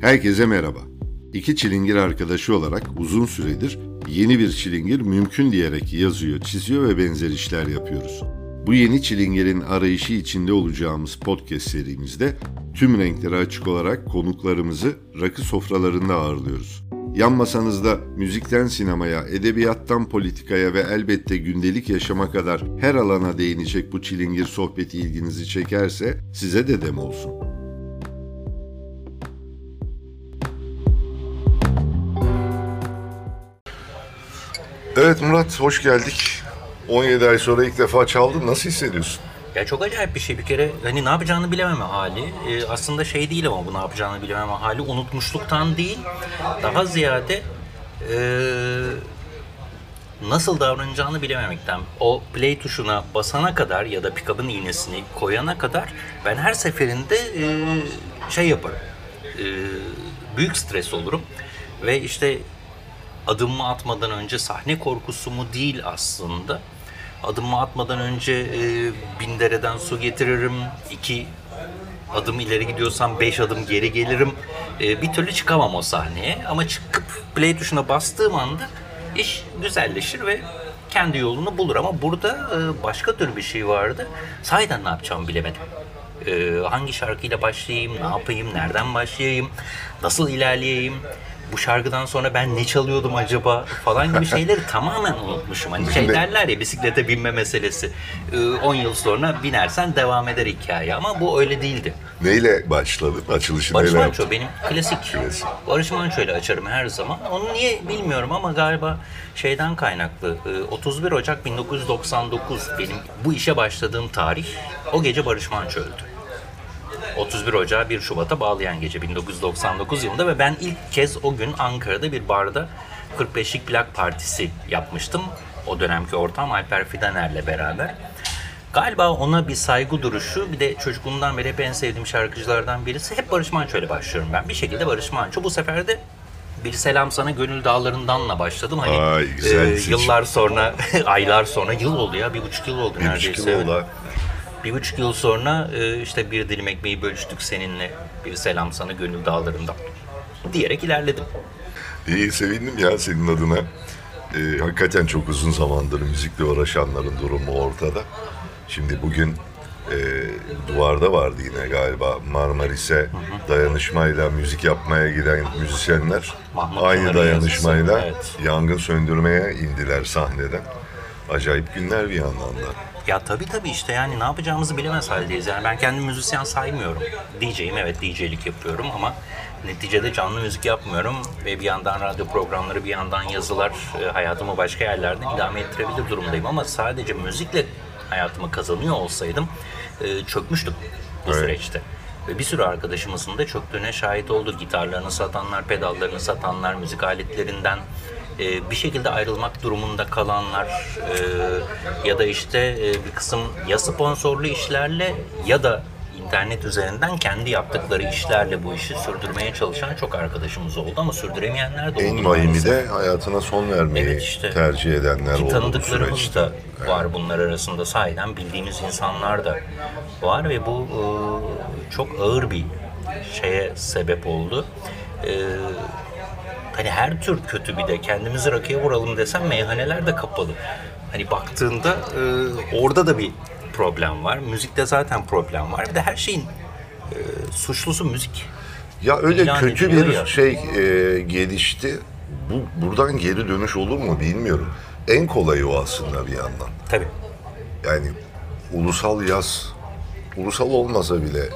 Herkese merhaba. İki çilingir arkadaşı olarak uzun süredir yeni bir çilingir mümkün diyerek yazıyor, çiziyor ve benzer işler yapıyoruz. Bu yeni çilingirin arayışı içinde olacağımız podcast serimizde tüm renkleri açık olarak konuklarımızı rakı sofralarında ağırlıyoruz. Yan masanızda müzikten sinemaya, edebiyattan politikaya ve elbette gündelik yaşama kadar her alana değinecek bu çilingir sohbeti ilginizi çekerse size de dem olsun. Evet Murat hoş geldik. 17 ay sonra ilk defa çaldın. Nasıl hissediyorsun? Ya çok acayip bir şey bir kere hani ne yapacağını bilememe hali Ee, aslında şey değil ama bu ne yapacağını bilememe hali unutmuşluktan değil daha ziyade ee, nasıl davranacağını bilememekten o play tuşuna basana kadar ya da pick-up'ın iğnesini koyana kadar ben her seferinde ee, şey yaparım Ee, büyük stres olurum ve işte adımımı atmadan önce sahne korkusu mu değil aslında. Adımımı atmadan önce e, bin dereden su getiririm. iki adım ileri gidiyorsam beş adım geri gelirim. E, bir türlü çıkamam o sahneye. Ama çıkıp play tuşuna bastığım anda iş güzelleşir ve kendi yolunu bulur. Ama burada e, başka tür bir şey vardı. Sahiden ne yapacağımı bilemedim. E, hangi şarkıyla başlayayım, ne yapayım, nereden başlayayım, nasıl ilerleyeyim, bu şarkıdan sonra ben ne çalıyordum acaba falan gibi şeyleri tamamen unutmuşum. Hani şey derler ya bisiklete binme meselesi. Ee, 10 yıl sonra binersen devam eder hikaye ama bu öyle değildi. Neyle başladın? Açılışı Barış neyle Manço benim klasik. Klasik. Barış Manço ile açarım her zaman. Onu niye bilmiyorum ama galiba şeyden kaynaklı. Ee, 31 Ocak 1999 benim bu işe başladığım tarih. O gece Barış Manço öldü. 31 Ocağı 1 Şubat'a bağlayan gece 1999 yılında ve ben ilk kez o gün Ankara'da bir barda 45'lik plak partisi yapmıştım. O dönemki ortam Alper Fidaner'le beraber. Galiba ona bir saygı duruşu bir de çocukluğumdan beri hep en sevdiğim şarkıcılardan birisi. Hep Barış Manço ile başlıyorum ben. Bir şekilde Barış Manço. Bu sefer de bir selam sana gönül dağlarındanla başladım. Hani Ay, güzel seçim. yıllar sonra, aylar sonra, yıl oldu ya bir buçuk yıl oldu Bir neredeyse. buçuk yıl oldu. Bir buçuk yıl sonra e, işte bir dilim ekmeği bölüştük seninle. Bir selam sana gönül dağlarından. Diyerek ilerledim. İyi sevindim ya senin adına. Ee, hakikaten çok uzun zamandır müzikle uğraşanların durumu ortada. Şimdi bugün e, duvarda vardı yine galiba Marmaris'e dayanışmayla müzik yapmaya giden müzisyenler Mahmut aynı dayanışmayla yazısı, evet. yangın söndürmeye indiler sahneden. Acayip günler bir yandan da. Ya tabii tabii işte yani ne yapacağımızı bilemez haldeyiz. Yani ben kendimi müzisyen saymıyorum. DJ'im evet DJ'lik yapıyorum ama neticede canlı müzik yapmıyorum. Ve bir yandan radyo programları bir yandan yazılar e, hayatımı başka yerlerde idame ettirebilir durumdayım. Ama sadece müzikle hayatımı kazanıyor olsaydım e, çökmüştüm bu Evet. süreçte. Ve bir sürü arkadaşımızın da çöktüğüne şahit olduk. Gitarlarını satanlar, pedallarını satanlar, müzik aletlerinden e, bir şekilde ayrılmak durumunda kalanlar e, ya da işte e, bir kısım ya sponsorlu işlerle ya da internet üzerinden kendi yaptıkları işlerle bu işi sürdürmeye çalışan çok arkadaşımız oldu ama sürdüremeyenler de oldu. En vahimi de hayatına son vermeyi Evet işte. tercih edenler oldu tanıdıklarımız süreçte. da var bunlar arasında sahiden bildiğimiz insanlar da var ve bu e, çok ağır bir şeye sebep oldu. E, hani her tür kötü bir de kendimizi rakıya vuralım desem meyhaneler de kapalı. Hani baktığında e, orada da bir problem var. Müzikte zaten problem var. Bir de her şeyin e, suçlusu müzik. Ya öyle ilan kötü bir ya. şey e, gelişti. Bu buradan geri dönüş olur mu bilmiyorum. En kolayı o aslında bir yandan. Tabii. Yani ulusal yaz, ulusal olmasa bile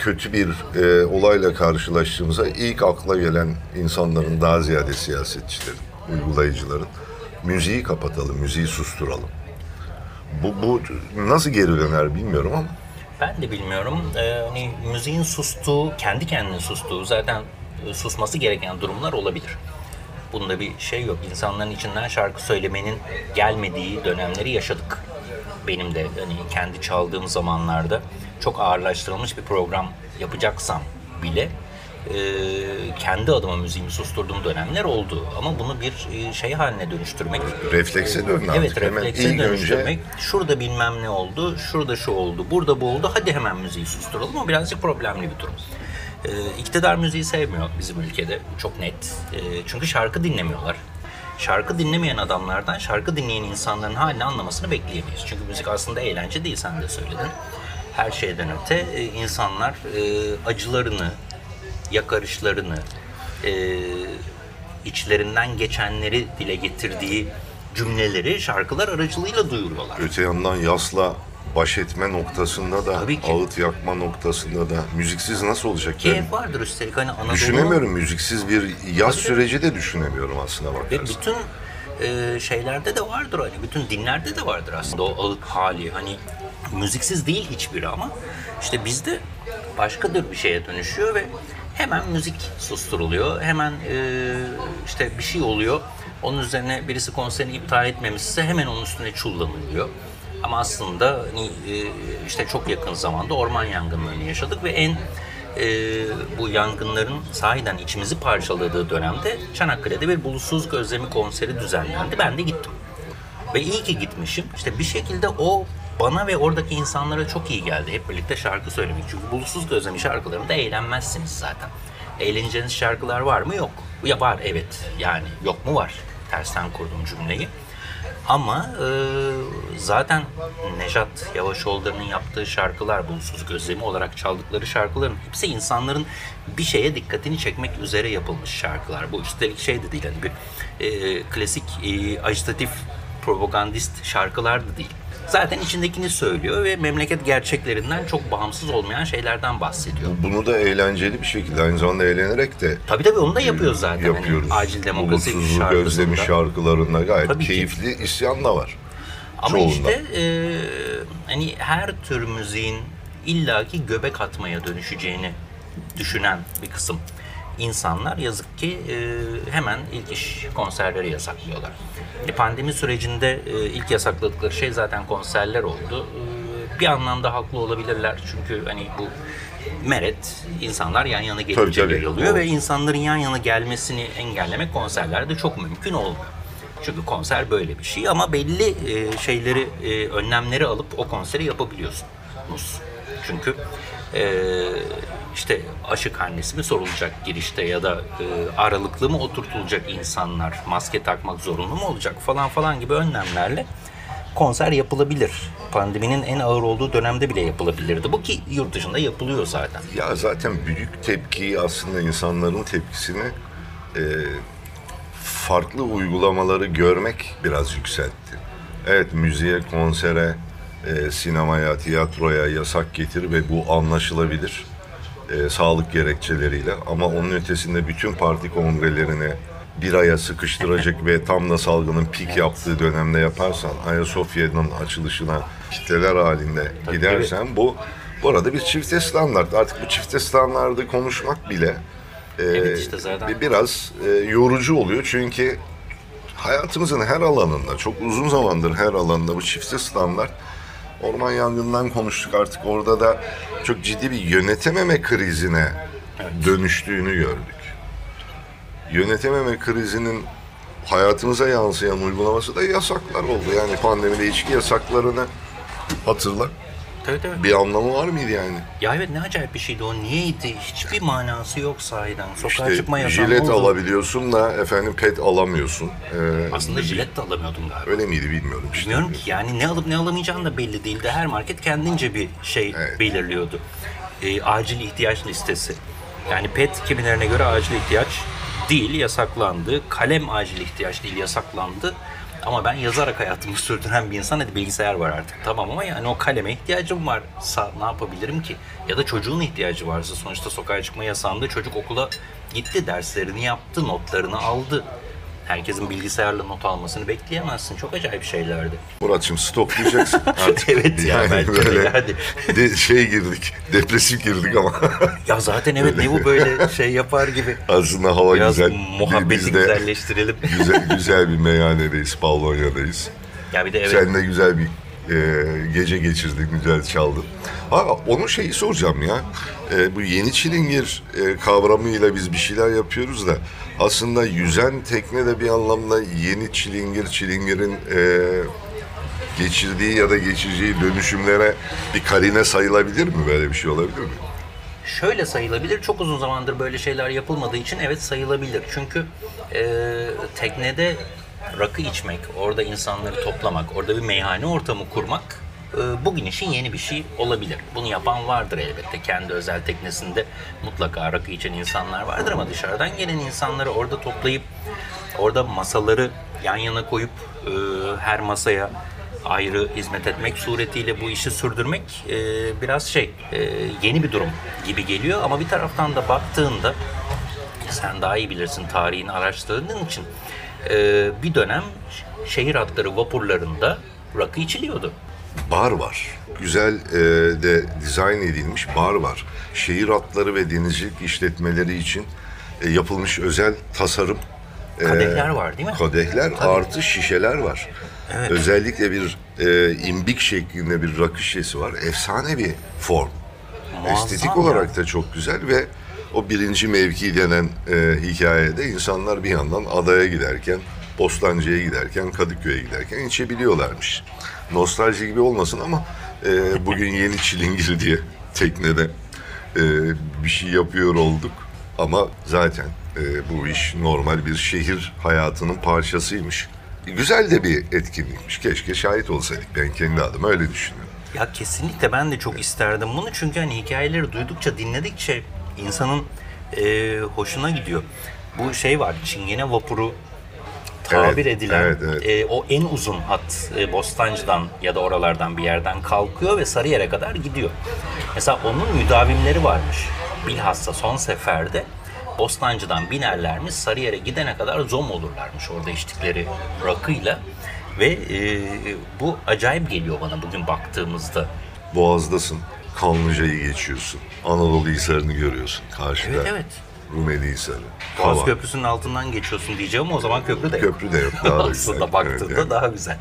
kötü bir e, olayla karşılaştığımızda ilk akla gelen insanların daha ziyade siyasetçilerin, uygulayıcıların müziği kapatalım, müziği susturalım. Bu, bu nasıl geri döner bilmiyorum ama Ben de bilmiyorum. Ee, hani müziğin sustuğu, kendi kendine sustuğu zaten e, susması gereken durumlar olabilir. Bunda bir şey yok. İnsanların içinden şarkı söylemenin gelmediği dönemleri yaşadık. Benim de hani kendi çaldığım zamanlarda çok ağırlaştırılmış bir program yapacaksam bile e, kendi adıma müziğimi susturduğum dönemler oldu. Ama bunu bir e, şey haline dönüştürmek reflekse dön artık. Evet Hemen reflekse önce dönüştürmek. Şurada bilmem ne oldu, şurada şu oldu, burada bu oldu. Hadi hemen müziği susturalım. O birazcık problemli bir durum. e, iktidar müziği sevmiyor bizim ülkede. Çok net. E, çünkü şarkı dinlemiyorlar. Şarkı dinlemeyen adamlardan şarkı dinleyen insanların halini anlamasını bekleyemeyiz. Çünkü müzik aslında eğlence değil sen de söyledin. Her şeyden öte e, insanlar e, acılarını, yakarışlarını, e, içlerinden geçenleri dile getirdiği cümleleri şarkılar aracılığıyla duyuruyorlar. Öte yandan yasla baş etme noktasında da, Tabii ağıt yakma noktasında da müziksiz nasıl olacak? Keyif vardır üstelik hani Anadolu'nun düşünemiyorum. Müziksiz bir yaz süreci de düşünemiyorum aslında ve bakarsan. bütün e, şeylerde de vardır hani bütün dinlerde de vardır aslında o ağıt hali hani müziksiz değil hiçbiri ama işte bizde başkadır bir şeye dönüşüyor ve hemen müzik susturuluyor hemen e, işte bir şey oluyor onun üzerine birisi konserini iptal etmemişse hemen onun üstüne çullanılıyor. Ama aslında hani, e, işte çok yakın zamanda orman yangınlarını yaşadık ve en e, bu yangınların sahiden içimizi parçaladığı dönemde Çanakkale'de bir bulutsuzluk özlemi konseri düzenlendi. Ben de gittim. Ve iyi ki gitmişim. İşte bir şekilde o bana ve oradaki insanlara çok iyi geldi. Hep birlikte şarkı söylemek. Çünkü bulutsuzluk özlemi şarkılarında eğlenmezsiniz zaten. Eğleneceğiniz şarkılar var mı? Yok. Ya var evet. Yani yok mu var. Tersten kurdum cümleyi. Ama e, zaten Nejat Yavaşoğulları'nın yaptığı şarkılar, Bulutsuzluk Özlemi olarak çaldıkları şarkıların hepsi insanların bir şeye dikkatini çekmek üzere yapılmış şarkılar. Bu üstelik şey de değil, hani bir e, klasik e, ajitatif propagandist şarkılar da değil. Zaten içindekini söylüyor ve memleket gerçeklerinden çok bağımsız olmayan şeylerden bahsediyor. Bunu da eğlenceli bir şekilde aynı zamanda eğlenerek de Tabii tabii onu da yapıyoruz zaten. Hani yapıyoruz. acil demokrasi şarkısında. özlemi şarkılarında gayet Tabii ki. keyifli isyan da var. Ama Çoğunda. işte e, hani her tür müziğin illaki göbek atmaya dönüşeceğini düşünen bir kısım insanlar yazık ki e, hemen ilk iş konserleri yasaklıyorlar. E, pandemi sürecinde e, ilk yasakladıkları şey zaten konserler oldu. E, bir anlamda haklı olabilirler çünkü hani bu meret insanlar yan yana gelince yayılıyor ve insanların yan yana gelmesini engellemek konserlerde çok mümkün olmuyor. Çünkü konser böyle bir şey ama belli e, şeyleri, e, önlemleri alıp o konseri yapabiliyorsunuz. Çünkü e, işte aşık annesi mi sorulacak girişte ya da e, aralıklı mı oturtulacak insanlar, maske takmak zorunlu mu olacak falan falan gibi önlemlerle konser yapılabilir. Pandeminin en ağır olduğu dönemde bile yapılabilirdi. Bu ki yurt dışında yapılıyor zaten. Ya zaten büyük tepkiyi aslında insanların tepkisini e, farklı uygulamaları görmek biraz yükseltti. Evet müziğe, konsere, e, sinemaya, tiyatroya yasak getir ve bu anlaşılabilir e, sağlık gerekçeleriyle. Ama onun ötesinde bütün parti kongrelerine bir aya sıkıştıracak ve tam da salgının pik yaptığı dönemde yaparsan Ayasofya'nın açılışına kitleler halinde gidersen bu bu arada bir çifte standart. Artık bu çifte standardı konuşmak bile e, Evet işte zaten. biraz e, yorucu oluyor çünkü hayatımızın her alanında çok uzun zamandır her alanında bu çifte standart orman yangından konuştuk artık orada da çok ciddi bir yönetememe krizine dönüştüğünü gördük. Yönetememe krizinin hayatımıza yansıyan uygulaması da yasaklar oldu. Yani pandemide içki yasaklarını hatırla. Tabii tabii. Bir anlamı var mıydı yani? Ya evet ne acayip bir şeydi o. Niyeydi? Hiçbir manası yok sahiden. Sokağa İşte çıkma yasağı jilet oldu. alabiliyorsun da efendim pet alamıyorsun. Ee, Aslında jilet de alamıyordum galiba. Öyle miydi bilmiyorum işte. Bilmiyorum ki yani ne alıp ne alamayacağın da belli değildi. Her market kendince bir şey Evet. belirliyordu. Ee, acil ihtiyaç listesi. Yani pet kimilerine göre acil ihtiyaç değil yasaklandı. Kalem acil ihtiyaç değil yasaklandı. Ama ben yazarak hayatımı sürdüren bir insan hadi bilgisayar var artık tamam ama yani o kaleme ihtiyacım varsa ne yapabilirim ki? Ya da çocuğun ihtiyacı varsa sonuçta sokağa çıkma yasağında çocuk okula gitti derslerini yaptı notlarını aldı. Herkesin bilgisayarla not almasını bekleyemezsin. Çok acayip şeylerdi. Muratçım stoklayacaksın artık. Evet ya, bence de. Hadi. de, şey girdik, depresif girdik ama Ya zaten evet ne bu böyle şey yapar gibi. aslında hava Biraz güzel. muhabbeti Biz de güzelleştirelim. güzel, güzel bir meyhanedeyiz, Pavlonya'dayız. ya bir de evet. Sen de güzel bir e, gece geçirdin, güzel çaldın. Ha, onun şeyi soracağım ya. E, bu yeni çilingir e, kavramıyla biz bir şeyler yapıyoruz da aslında yüzen tekne de bir anlamda yeni çilingir, çilingirin e, geçirdiği ya da geçireceği dönüşümlere bir karine sayılabilir mi? Böyle bir şey olabilir mi? Şöyle sayılabilir. Çok uzun zamandır böyle şeyler yapılmadığı için evet sayılabilir. Çünkü e, teknede rakı içmek, orada insanları toplamak, orada bir meyhane ortamı kurmak e, bugün için yeni bir şey olabilir. Bunu yapan vardır elbette. Kendi özel teknesinde mutlaka rakı içen insanlar vardır ama dışarıdan gelen insanları orada toplayıp orada masaları yan yana koyup e, her masaya ayrı hizmet etmek suretiyle bu işi sürdürmek e, biraz şey yeni bir durum gibi geliyor ama bir taraftan da baktığında sen daha iyi bilirsin tarihini araştırdığın için e, bir dönem şehir hatları vapurlarında rakı içiliyordu. Bar var. Güzel e, de dizayn edilmiş bar var. Şehir hatları ve denizcilik işletmeleri için e, yapılmış özel tasarım Kadehler var değil mi? kadehler artı şişeler var. Özellikle bir e, imbik şeklinde bir rakı şişesi var. Efsane bir form. Muazzam Estetik ya. olarak da çok güzel ve o birinci mevki denen e, hikayede insanlar bir yandan adaya giderken, Bostancı'ya giderken, Kadıköy'e giderken içebiliyorlarmış. Nostalji gibi olmasın ama e, bugün yeni çilingir diye teknede e, bir şey yapıyor olduk. Ama zaten e, bu iş normal bir şehir hayatının parçasıymış. Güzel de bir etkinlikmiş. Keşke şahit olsaydık. Ben kendi adıma öyle düşünüyorum. Ya kesinlikle ben de çok isterdim bunu çünkü hani hikayeleri duydukça dinledikçe insanın e, hoşuna gidiyor. Bu şey var Çingene vapuru tabir Evet, edilen evet, evet. e, o en uzun hat e, Bostancı'dan ya da oralardan bir yerden kalkıyor ve Sarıyer'e kadar gidiyor. Mesela onun müdavimleri varmış. Bilhassa son seferde Bostancı'dan binerlermiş Sarıyer'e gidene kadar zom olurlarmış orada içtikleri rakıyla. Ve e, bu acayip geliyor bana bugün baktığımızda. Boğaz'dasın. Kanlıca'yı geçiyorsun. Anadolu Hisarı'nı görüyorsun karşıda. Evet evet. Rumeli Hisarı. Boğaz Hava. Köprüsü'nün altından geçiyorsun diyeceğim ama o zaman köprü de yok. Köprü de yok. Daha da Aslında baktığında Evet, yani. daha güzel.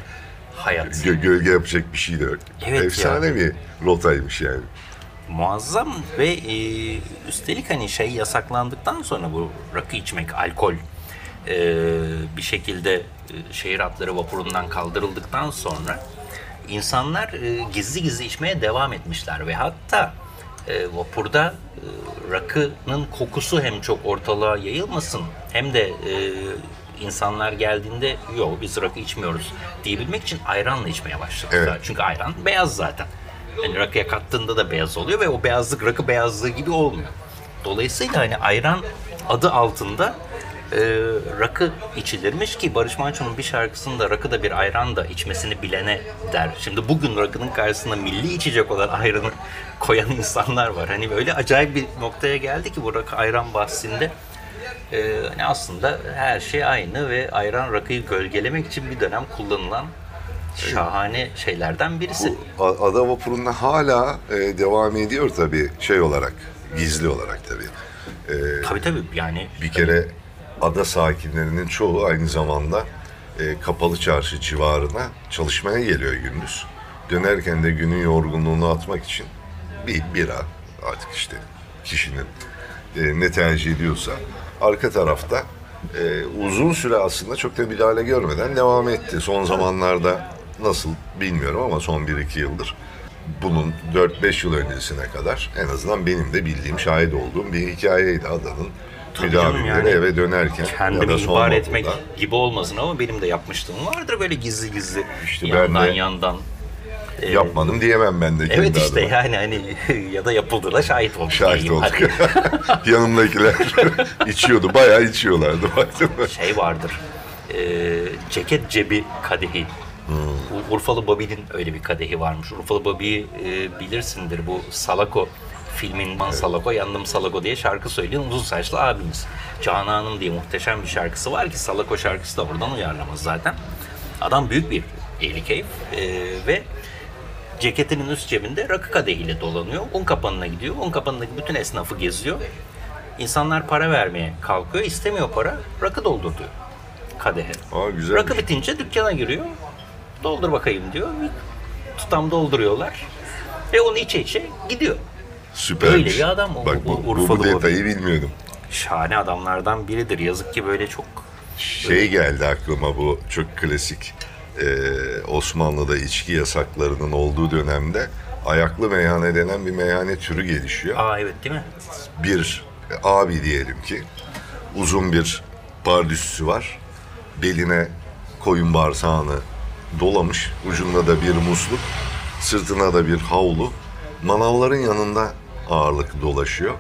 Hayat. Gö- gölge yapacak bir şey de yok. Evet Efsane bir rotaymış yani. Muazzam ve e, üstelik hani şey yasaklandıktan sonra bu rakı içmek, alkol e, bir şekilde e, şehir hatları vapurundan kaldırıldıktan sonra insanlar e, gizli gizli içmeye devam etmişler ve hatta e, vapurda e, rakının kokusu hem çok ortalığa yayılmasın hem de e, insanlar geldiğinde yok biz rakı içmiyoruz diyebilmek için ayranla içmeye başladılar. Evet. Çünkü ayran beyaz zaten. Yani rakıya kattığında da beyaz oluyor ve o beyazlık rakı beyazlığı gibi olmuyor. Dolayısıyla hani ayran adı altında e, rakı içilirmiş ki Barış Manço'nun bir şarkısında rakı da bir ayran da içmesini bilene der. Şimdi bugün rakının karşısına milli içecek olan ayranı koyan insanlar var. Hani böyle acayip bir noktaya geldi ki bu rakı ayran bahsinde. E, hani aslında her şey aynı ve ayran rakıyı gölgelemek için bir dönem kullanılan şahane şeylerden birisi. Bu Ada Vapuru'nda hala e, devam ediyor tabii şey olarak, gizli olarak tabii. E, Tabii tabii yani bir kere ada sakinlerinin çoğu aynı zamanda e, kapalı çarşı civarına çalışmaya geliyor gündüz. Dönerken de günün yorgunluğunu atmak için bir bira artık işte kişinin e, ne tercih ediyorsa arka tarafta e, uzun süre aslında çok da müdahale görmeden devam etti. Son zamanlarda nasıl bilmiyorum ama son 1-2 yıldır bunun 4-5 yıl öncesine kadar en azından benim de bildiğim, şahit olduğum bir hikayeydi adanın Tabii canım müdavimleri yani eve dönerken kendimi son ihbar etmek gibi olmasın ama benim de yapmışlığım vardır böyle gizli gizli İşte ben yandan de- yandan. Ee, yapmadım diyemem ben de kendi Evet işte adıma. yani hani ya da yapıldığına şahit olduk. Şahit diyeyim. olduk. Yanımdakiler içiyordu, bayağı içiyorlardı baktım. şey vardır. E, ceket cebi kadehi. Hmm. U- Urfalı Babi'nin öyle bir kadehi varmış. Urfalı Babi'yi e, bilirsindir bu Salako filmin Ben Salako Yandım Salako diye şarkı söyleyen uzun saçlı abimiz. Canan'ın diye muhteşem bir şarkısı var ki Salako şarkısı da buradan uyarlamaz zaten. Adam büyük bir ehli keyif e, ve ceketinin üst cebinde rakı kadehiyle dolanıyor. Un kapanına gidiyor. Un kapanındaki bütün esnafı geziyor. İnsanlar para vermeye kalkıyor. istemiyor para. Rakı doldurtuyor kadehe. Aa güzel. Rakı bitince dükkana giriyor. Doldur bakayım diyor. Bir tutam dolduruyorlar. Ve onu içe içe gidiyor. Süpermiş. Öyle bir adam o- Bak bu, bu, bu bu. detayı bilmiyordum. Şahane adamlardan biridir. Yazık ki böyle çok Şey geldi aklıma bu çok klasik. Ee, Osmanlı'da içki yasaklarının olduğu dönemde ayaklı meyhane denen bir meyhane türü gelişiyor. Aa evet değil mi? Bir abi diyelim ki uzun bir pardüsü var. Beline koyun bağırsağını dolamış. Ucunda da bir musluk. Sırtına da bir havlu. Manavların yanında ağırlık dolaşıyor.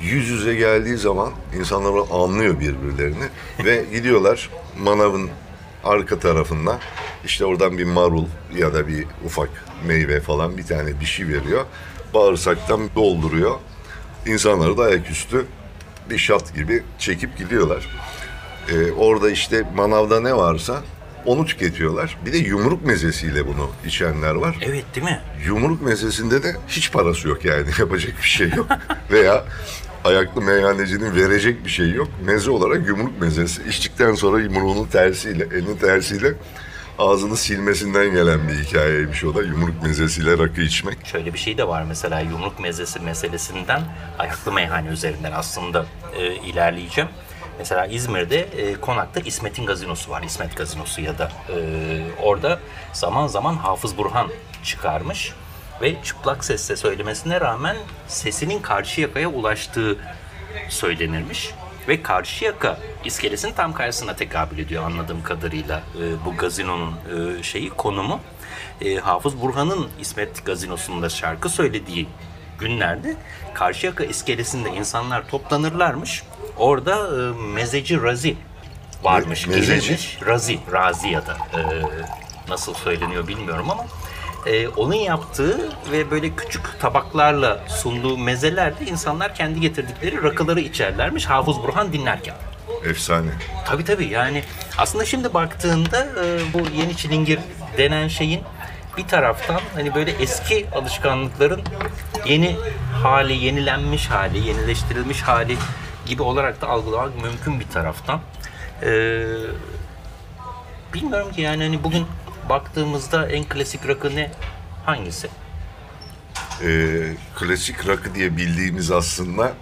Yüz yüze geldiği zaman insanlar anlıyor birbirlerini ve gidiyorlar manavın arka tarafında işte oradan bir marul ya da bir ufak meyve falan bir tane bir şey veriyor. Bağırsaktan dolduruyor. İnsanları da ayaküstü bir şat gibi çekip gidiyorlar. Ee, orada işte manavda ne varsa onu tüketiyorlar. Bir de yumruk mezesiyle bunu içenler var. Evet değil mi? Yumruk mezesinde de hiç parası yok yani yapacak bir şey yok. Veya ayaklı meyhanecinin verecek bir şey yok. Meze olarak yumruk mezesi. İçtikten sonra yumruğunun tersiyle, elinin tersiyle ağzını silmesinden gelen bir hikayeymiş o da. Yumruk mezesiyle rakı içmek. Şöyle bir şey de var mesela yumruk mezesi meselesinden ayaklı meyhane üzerinden aslında e, ilerleyeceğim. Mesela İzmir'de e, Konak'ta İsmet'in gazinosu var. İsmet gazinosu ya da e, orada zaman zaman Hafız Burhan çıkarmış ve çıplak sesle söylemesine rağmen sesinin karşı yakaya ulaştığı söylenirmiş. Ve Karşıyaka iskelesinin tam karşısına tekabül ediyor anladığım kadarıyla e, bu gazinonun e, şeyi konumu. E, Hafız Burhan'ın İsmet gazinosunda şarkı söylediği günlerde Karşıyaka iskelesinde insanlar toplanırlarmış. Orada e, mezeci Razi varmış, Me- mezeci? gelirmiş. Razi, Razi ya da e, nasıl söyleniyor bilmiyorum ama e, onun yaptığı ve böyle küçük tabaklarla sunduğu mezelerde insanlar kendi getirdikleri rakıları içerlermiş Hafız Burhan dinlerken. Efsane. Tabii tabii yani aslında şimdi baktığında e, bu yeni çilingir denen şeyin bir taraftan hani böyle eski alışkanlıkların yeni hali, yenilenmiş hali, yenileştirilmiş hali gibi olarak da algılamak mümkün bir taraftan. Ee, bilmiyorum ki yani hani bugün baktığımızda en klasik rakı ne? Hangisi? Ee, klasik rakı diye bildiğimiz aslında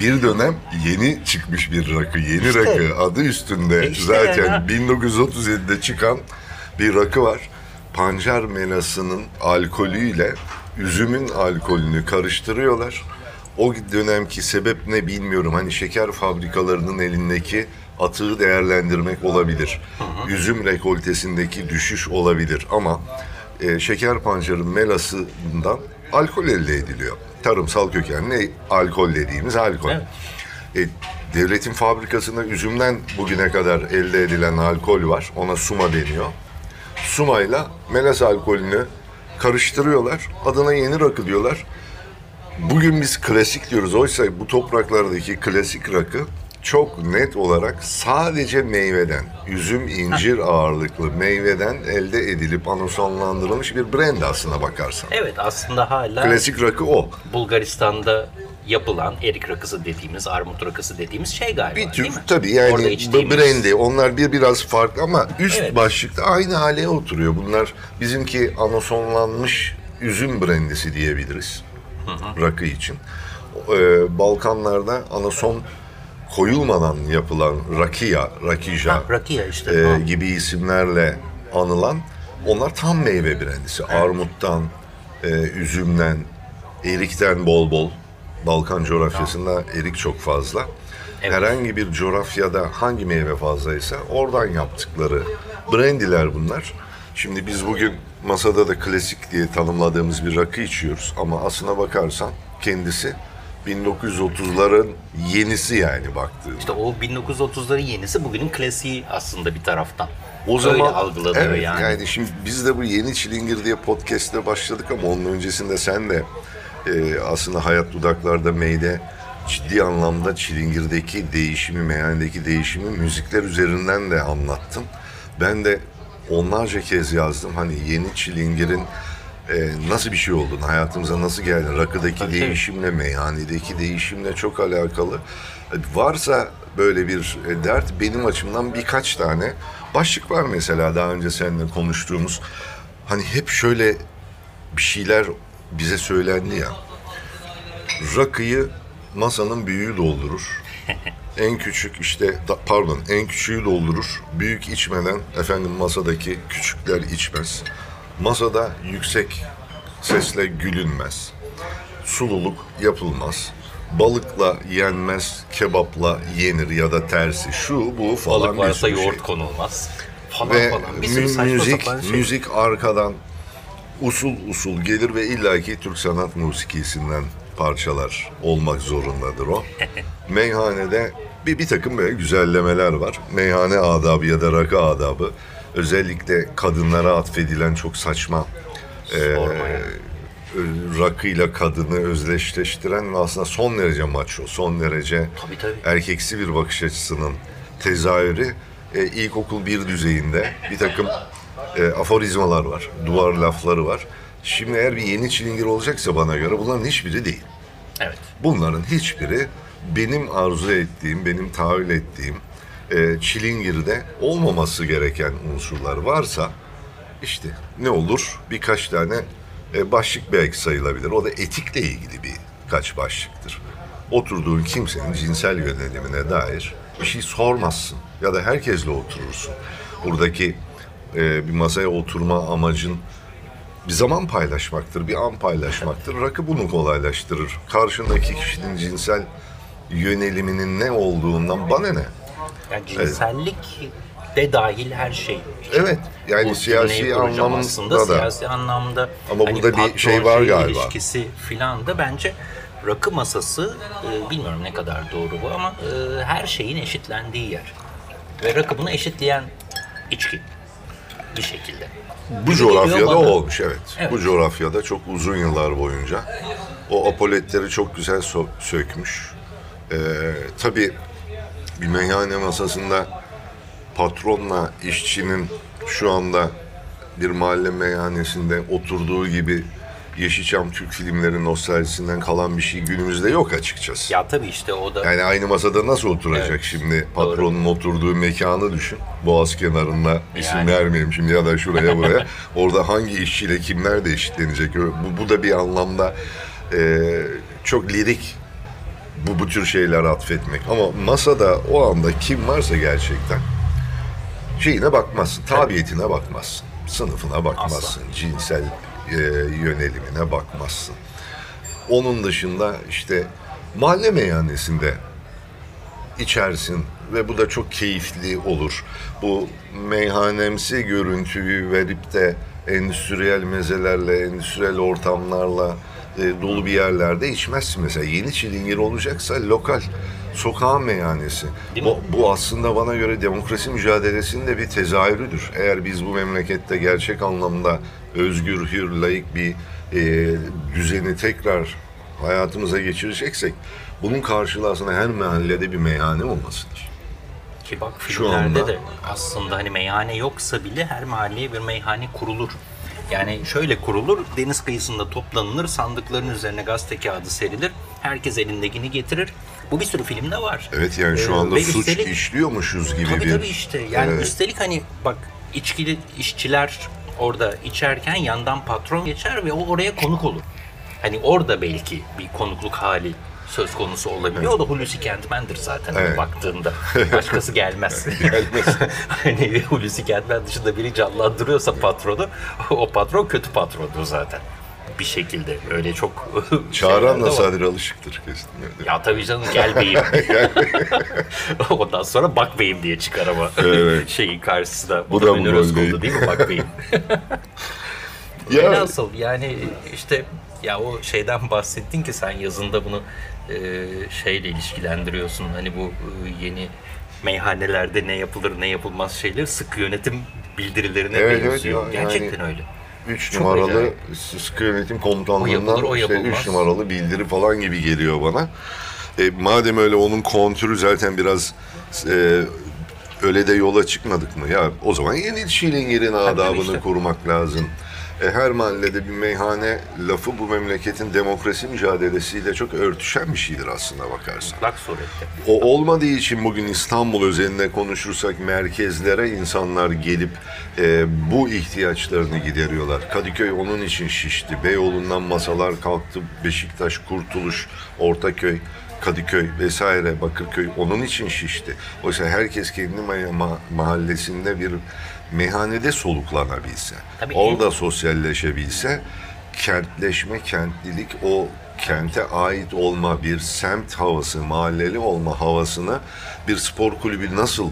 bir dönem yeni çıkmış bir rakı. Yeni İşte. rakı adı üstünde E işte zaten yani. 1937'de çıkan bir rakı var. Pancar melasının alkolüyle üzümün alkolünü karıştırıyorlar. O dönemki sebep ne bilmiyorum. Hani şeker fabrikalarının elindeki atığı değerlendirmek olabilir. Üzüm rekoltesindeki düşüş olabilir ama e, şeker pancarın melasından alkol elde ediliyor. Tarımsal kökenli alkol dediğimiz alkol. Evet. E, devletin fabrikasında üzümden bugüne kadar elde edilen alkol var. Ona suma deniyor. Sumayla melas alkolünü karıştırıyorlar. Adına yeni rakı diyorlar. Bugün biz klasik diyoruz. Oysa bu topraklardaki klasik rakı çok net olarak sadece meyveden, üzüm, incir ağırlıklı meyveden elde edilip anonsonlandırılmış bir brand aslına bakarsan. Evet aslında hala Klasik rakı o. Bulgaristan'da yapılan erik rakısı dediğimiz, armut rakısı dediğimiz şey galiba Bir tür değil mi? tabii Orada yani bu içtiğimiz- brandy onlar bir biraz farklı ama üst Evet. başlıkta aynı hale oturuyor. Bunlar bizimki anasonlanmış üzüm brandisi diyebiliriz rakı için. Ee, Balkanlarda anason koyulmadan yapılan rakia, rakija Ha, rakia işte. e, Ha. gibi isimlerle anılan onlar tam meyve brandisi. Armuttan, e, üzümden, erikten bol bol. Balkan coğrafyasında erik çok fazla. Evet. Herhangi bir coğrafyada hangi meyve fazlaysa oradan yaptıkları brandiler bunlar. Şimdi biz bugün masada da klasik diye tanımladığımız bir rakı içiyoruz ama aslına bakarsan kendisi 1930'ların yenisi yani baktığında. İşte o 1930'ların yenisi bugünün klasiği aslında bir taraftan. O zaman Öyle algılanıyor evet, yani. şimdi biz de bu yeni çilingir diye podcast'te başladık ama onun öncesinde sen de e, aslında hayat dudaklarda meyde ciddi anlamda çilingirdeki değişimi, meyhanedeki değişimi müzikler üzerinden de anlattın. Ben de onlarca kez yazdım hani yeni çilingirin e, nasıl bir şey olduğunu, hayatımıza nasıl geldi, rakıdaki Tabii, değişimle, meyhanedeki değişimle çok alakalı. E, Varsa böyle bir e, dert benim açımdan birkaç tane başlık var mesela daha önce seninle konuştuğumuz. Hani hep şöyle bir şeyler bize söylendi ya. Rakıyı masanın büyüğü doldurur. En küçük işte pardon en küçüğü doldurur. Büyük içmeden efendim masadaki küçükler içmez. Masada yüksek sesle gülünmez. Sululuk yapılmaz. Balıkla yenmez, kebapla yenir ya da tersi. Şu bu falan Balık varsa şey. yoğurt konulmaz. Falan Ve falan. Bir mü- müzik, şey. müzik arkadan usul usul gelir ve illaki Türk sanat musikisinden parçalar olmak zorundadır o. Meyhanede bir, bir takım böyle güzellemeler var. Meyhane adabı ya da rakı adabı özellikle kadınlara atfedilen çok saçma Sorma ya. ö- rakıyla kadını özdeşleştiren ve aslında son derece maço, son derece Tabii, tabii. erkeksi bir bakış açısının tezahürü e, ilkokul bir düzeyinde bir takım e, aforizmalar var, duvar lafları var. Şimdi eğer bir yeni çilingir olacaksa bana göre bunların hiçbiri değil. Evet. Bunların hiçbiri benim arzu ettiğim, benim tahayyül ettiğim e, çilingirde olmaması gereken unsurlar varsa işte ne olur birkaç tane e, başlık belki sayılabilir. O da etikle ilgili birkaç başlıktır. Oturduğun kimsenin cinsel yönelimine dair bir şey sormazsın ya da herkesle oturursun. Buradaki e, bir masaya oturma amacın bir zaman paylaşmaktır, bir an paylaşmaktır. Rakı bunu kolaylaştırır. Karşındaki kişinin cinsel yöneliminin ne olduğundan bana ne? Yani cinsellik de dahil her şey. Evet, yani Bu siyasi anlamında aslında, da. Siyasi anlamda Ama hani burada bir şey var şeyi galiba. ilişkisi filan da bence rakı masası e, bilmiyorum ne kadar doğru bu ama e, her şeyin eşitlendiği yer. Ve rakı bunu eşitleyen içki bir şekilde. Bu geliyor coğrafyada olmuş evet. Evet. Bu coğrafyada çok uzun yıllar boyunca o apoletleri çok güzel so- sökmüş. Ee, tabii bir meyhane masasında patronla işçinin şu anda bir mahalle meyhanesinde oturduğu gibi Yeşilçam Türk filmleri nostaljisinden kalan bir şey günümüzde yok açıkçası. Ya tabii işte o da Yani aynı masada nasıl oturacak Evet, şimdi patronun oturduğu mekanı düşün. Boğaz kenarında isim Yani. vermeyeyim şimdi ya da şuraya buraya. Orada hangi işçiyle kimler de eşitlenecek. Bu, bu da bir anlamda e, çok lirik bu, bu tür şeyler atfetmek. Ama masada o anda kim varsa gerçekten şeyine bakmazsın, tabiyetine bakmazsın, sınıfına bakmazsın, cinsel e, yönelimine bakmazsın. Onun dışında işte mahalle meyhanesinde içersin ve bu da çok keyifli olur. Bu meyhanemsi görüntüyü verip de endüstriyel mezelerle, endüstriyel ortamlarla e, dolu bir yerlerde içmezsin mesela. Yeni çilingir olacaksa lokal, sokağın meyhanesi. Bu, bu aslında bana göre demokrasi mücadelesinin de bir tezahürüdür. Eğer biz bu memlekette gerçek anlamda özgür, hür, layık bir e, düzeni tekrar hayatımıza geçireceksek bunun karşılığı aslında her mahallede bir meyhane olmasıdır. Ki bak filmlerde anda- de aslında hani meyhane yoksa bile her mahalleye bir meyhane kurulur. Yani şöyle kurulur, deniz kıyısında toplanılır, sandıkların üzerine gazete kağıdı serilir, herkes elindekini getirir. Bu bir sürü filmde var. Evet yani şu Ee, anda ve suç üstelik- işliyormuşuz gibi Tabii bir... tabii işte. Yani Evet. üstelik hani bak içkili işçiler orada içerken yandan patron geçer ve o oraya konuk olur. Hani orada belki bir konukluk hali söz konusu olabiliyor. O da Hulusi Kentmen'dir zaten hani Evet. baktığında. Başkası gelmez. Gelmez. hani Hulusi Kentmen dışında biri canlandırıyorsa patronu, o patron kötü patrondur zaten. Bir şekilde öyle çok Çağıran da. Sadri Alışık'tır kesin. Ya tabii canım gel beyim. Ondan sonra bak beyim diye çıkar ama Evet. şeyin karşısında. Bu Bu, da Münir Özkul'du değil. mi bak beyim? Ya- Velhasıl yani işte ya o şeyden bahsettin ki sen yazında bunu e, şeyle ilişkilendiriyorsun. Hani bu e, yeni meyhanelerde ne yapılır ne yapılmaz şeyler sıkı yönetim bildirilerine Evet, evet benziyor. ya, Gerçekten yani- öyle. 3 Çok numaralı sıkı yönetim O komutanlığından yapılır, o işte yapılmaz. 3 numaralı bildiri falan gibi geliyor bana. E, madem öyle onun kontürü zaten biraz e, öyle de yola çıkmadık mı? Ya o zaman yeni Çilingir'in adabını işte. kurmak lazım. E, her mahallede bir meyhane lafı bu memleketin demokrasi mücadelesiyle çok örtüşen bir şeydir aslında bakarsan. Lak surette. O olmadığı için bugün İstanbul özelinde konuşursak merkezlere insanlar gelip e, bu ihtiyaçlarını gideriyorlar. Kadıköy onun için şişti. Beyoğlu'ndan masalar kalktı. Beşiktaş, Kurtuluş, Ortaköy, Kadıköy vesaire Bakırköy onun için şişti. Oysa herkes kendi ma- ma- mahallesinde bir meyhanede soluklanabilse, Tabii orada sosyalleşebilse kentleşme, kentlilik o kente ait olma, bir semt havası, mahalleli olma havasını bir spor kulübü nasıl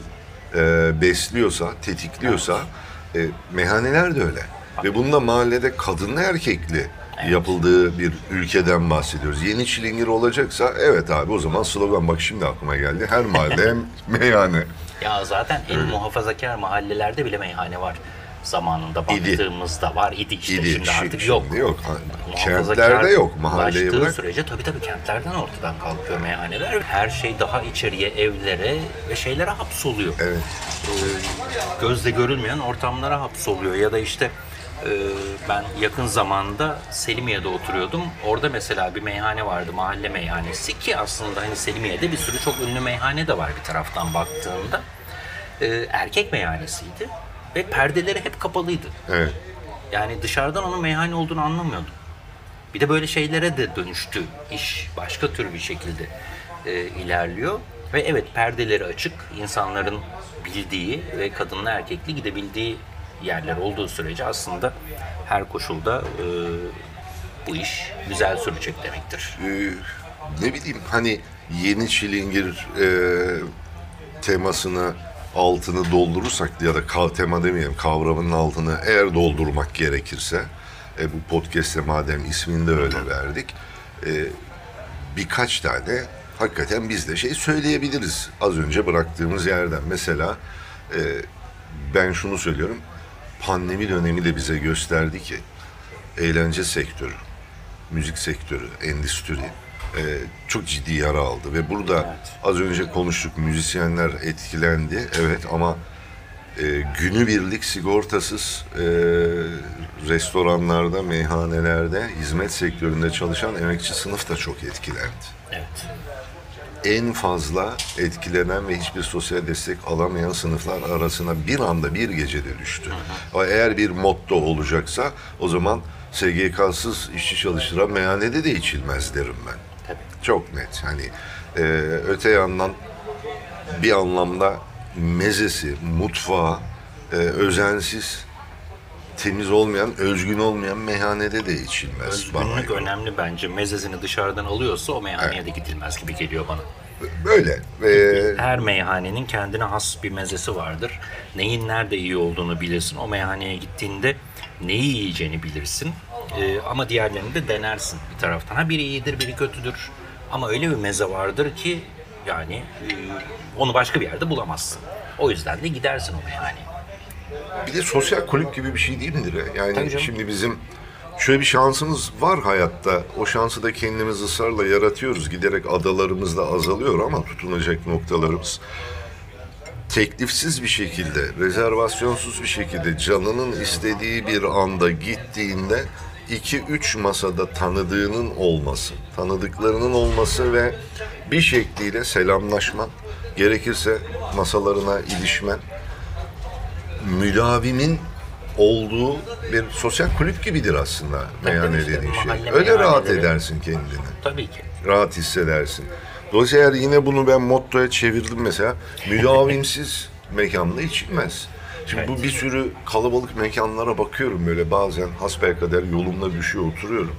e, besliyorsa, tetikliyorsa e, meyhaneler de öyle. Ve bunda mahallede kadınlı erkekli yapıldığı bir ülkeden bahsediyoruz. Yeni çilingir olacaksa evet abi o zaman slogan bak şimdi aklıma geldi. Her mahalle hem meyhane. Ya zaten en muhafazakar mahallelerde bile meyhane var. Zamanında İdi. baktığımızda var idi işte İdi, şimdi şi- artık şimdi yok. yok. Ha, Muhafazakar kentlerde yok, mahalleye ulaştığı bırak. sürece tabii tabii kentlerden ortadan kalkıyor meyhaneler. Her şey daha içeriye, evlere ve şeylere hapsoluyor. Evet. Ee, gözle görülmeyen ortamlara hapsoluyor ya da işte ben yakın zamanda Selimiye'de oturuyordum. Orada mesela bir meyhane vardı, mahalle meyhanesi ki aslında hani Selimiye'de bir sürü çok ünlü meyhane de var bir taraftan baktığında. Ee, erkek meyhanesiydi ve perdeleri hep kapalıydı. Evet. Yani dışarıdan onun meyhane olduğunu anlamıyordum. Bir de böyle şeylere de dönüştü iş. Başka tür bir şekilde e, ilerliyor. Ve evet perdeleri açık. insanların bildiği ve kadınla erkekli gidebildiği yerler olduğu sürece aslında her koşulda e, bu iş güzel sürecek demektir. Ee, ne bileyim hani yeni çilingir e, temasını altını doldurursak ya da ka- tema demeyelim kavramının altını eğer doldurmak gerekirse e, bu podcast'te madem ismini de öyle verdik e, birkaç tane hakikaten biz de şey söyleyebiliriz az önce bıraktığımız yerden mesela e, ben şunu söylüyorum pandemi dönemi de bize gösterdi ki eğlence sektörü müzik sektörü, endüstri e, çok ciddi yara aldı. Ve burada az önce konuştuk müzisyenler etkilendi. Evet ama e, günübirlik sigortasız e, restoranlarda, meyhanelerde, hizmet sektöründe çalışan emekçi sınıf da çok etkilendi. Evet. En fazla etkilenen ve hiçbir sosyal destek alamayan sınıflar arasına bir anda bir gecede düştü. Ama eğer bir motto olacaksa o zaman SGK'sız işçi çalıştıran meyhanede de içilmez derim ben. Tabii. Çok net. Hani e, öte yandan bir anlamda mezesi, mutfağı e, özensiz, temiz olmayan, özgün olmayan meyhanede de içilmez. bana Özgünlük göre. önemli bence. Mezesini dışarıdan alıyorsa o meyhaneye de gidilmez gibi geliyor bana. Böyle. Ve Her meyhanenin kendine has bir mezesi vardır. Neyin nerede iyi olduğunu bilirsin. O meyhaneye gittiğinde neyi yiyeceğini bilirsin. Ee, ama diğerlerini de denersin bir taraftan. Ha biri iyidir, biri kötüdür. Ama öyle bir meze vardır ki yani e, onu başka bir yerde bulamazsın. O yüzden de gidersin o meyhaneye. Bir de sosyal kulüp gibi bir şey değil midir? Yani şimdi bizim şöyle bir şansımız var hayatta. O şansı da kendimiz ısrarla yaratıyoruz. Giderek adalarımız da azalıyor ama tutunacak noktalarımız. Teklifsiz bir şekilde, rezervasyonsuz bir şekilde canının istediği bir anda gittiğinde iki üç masada tanıdığının olması, tanıdıklarının olması ve bir şekliyle selamlaşman, gerekirse masalarına ilişmen, müdavimin olduğu bir sosyal kulüp gibidir aslında meyhane işte, dediğin şey. Öyle rahat edersin kendini. Tabii ki. Rahat hissedersin. Dolayısıyla eğer yine bunu ben mottoya çevirdim mesela. Müdavimsiz mekanda içilmez. Şimdi bu bir sürü kalabalık mekanlara bakıyorum böyle bazen hasbelkader yolumda düşüyor oturuyorum.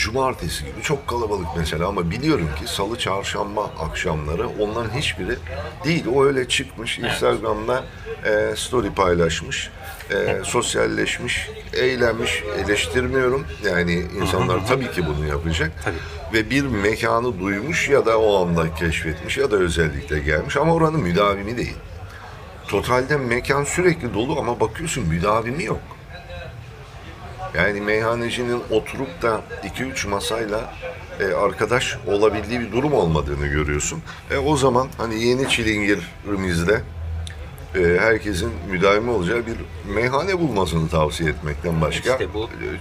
Cumartesi gibi çok kalabalık mesela ama biliyorum ki salı çarşamba akşamları onların hiçbiri değil. O öyle çıkmış Instagram'da e, story paylaşmış, e, sosyalleşmiş, eğlenmiş, eleştirmiyorum. Yani insanlar tabii ki bunu yapacak. Tabii. Ve bir mekanı duymuş ya da o anda keşfetmiş ya da özellikle gelmiş ama oranın müdavimi değil. Totalde mekan sürekli dolu ama bakıyorsun müdavimi yok. Yani meyhanecinin oturup da 2-3 masayla e, arkadaş olabildiği bir durum olmadığını görüyorsun. E, o zaman hani yeni çilingirimizde e, herkesin müdavimi olacağı bir meyhane bulmasını tavsiye etmekten başka İşte bu e,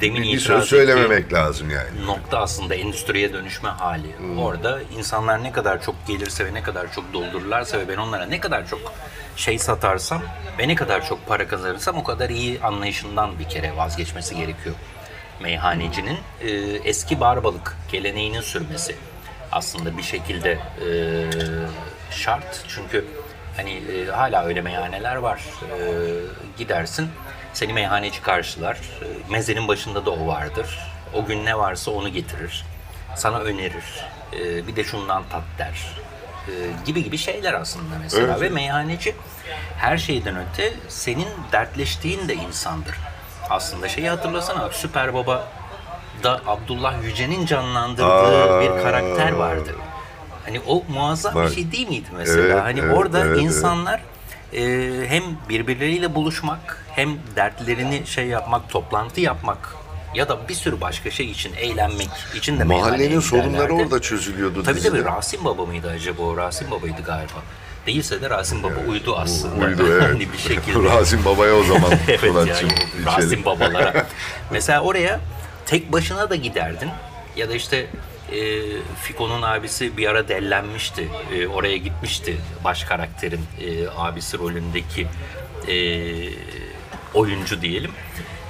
Demin bir itiraz söz söylememek lazım yani. nokta aslında endüstriye dönüşme hali. Orada insanlar ne kadar çok gelirse ve ne kadar çok doldururlarsa ve ben onlara ne kadar çok şey satarsam ve ne kadar çok para kazanırsam o kadar iyi anlayışından bir kere vazgeçmesi gerekiyor. Meyhanecinin e, eski barbalık geleneğinin sürmesi aslında bir şekilde e, şart. Çünkü hani e, hala öyle meyhaneler var. E, gidersin Seni meyhaneci karşılar. E, Mezenin başında da o vardır. O gün ne varsa onu getirir. Sana önerir. E, bir de şundan tat der. E, gibi gibi şeyler aslında mesela. Evet. Ve meyhaneci her şeyden öte senin dertleştiğin de insandır. Aslında şeyi hatırlasana Süper Baba da Abdullah Yüce'nin canlandırdığı Aa. bir karakter vardı. Hani o muazzam Bak. bir şey değil miydi mesela? Evet, hani evet, orada evet, insanlar e, hem birbirleriyle buluşmak hem dertlerini şey yapmak, toplantı yapmak ya da bir sürü başka şey için eğlenmek için de Mahallenin sorunları orada çözülüyordu Tabii dizide. tabii Rasim Baba mıydı acaba o? Rasim Baba'ydı galiba. Değilse de Rasim Baba uydu aslında. Uydu evet. hani bir şekilde. Rasim Baba'ya o zaman evet yani. Rasim babalara. Mesela oraya tek başına da giderdin ya da işte e, Fiko'nun abisi bir ara dellenmişti. E, oraya gitmişti baş karakterin e, abisi rolündeki e, oyuncu diyelim.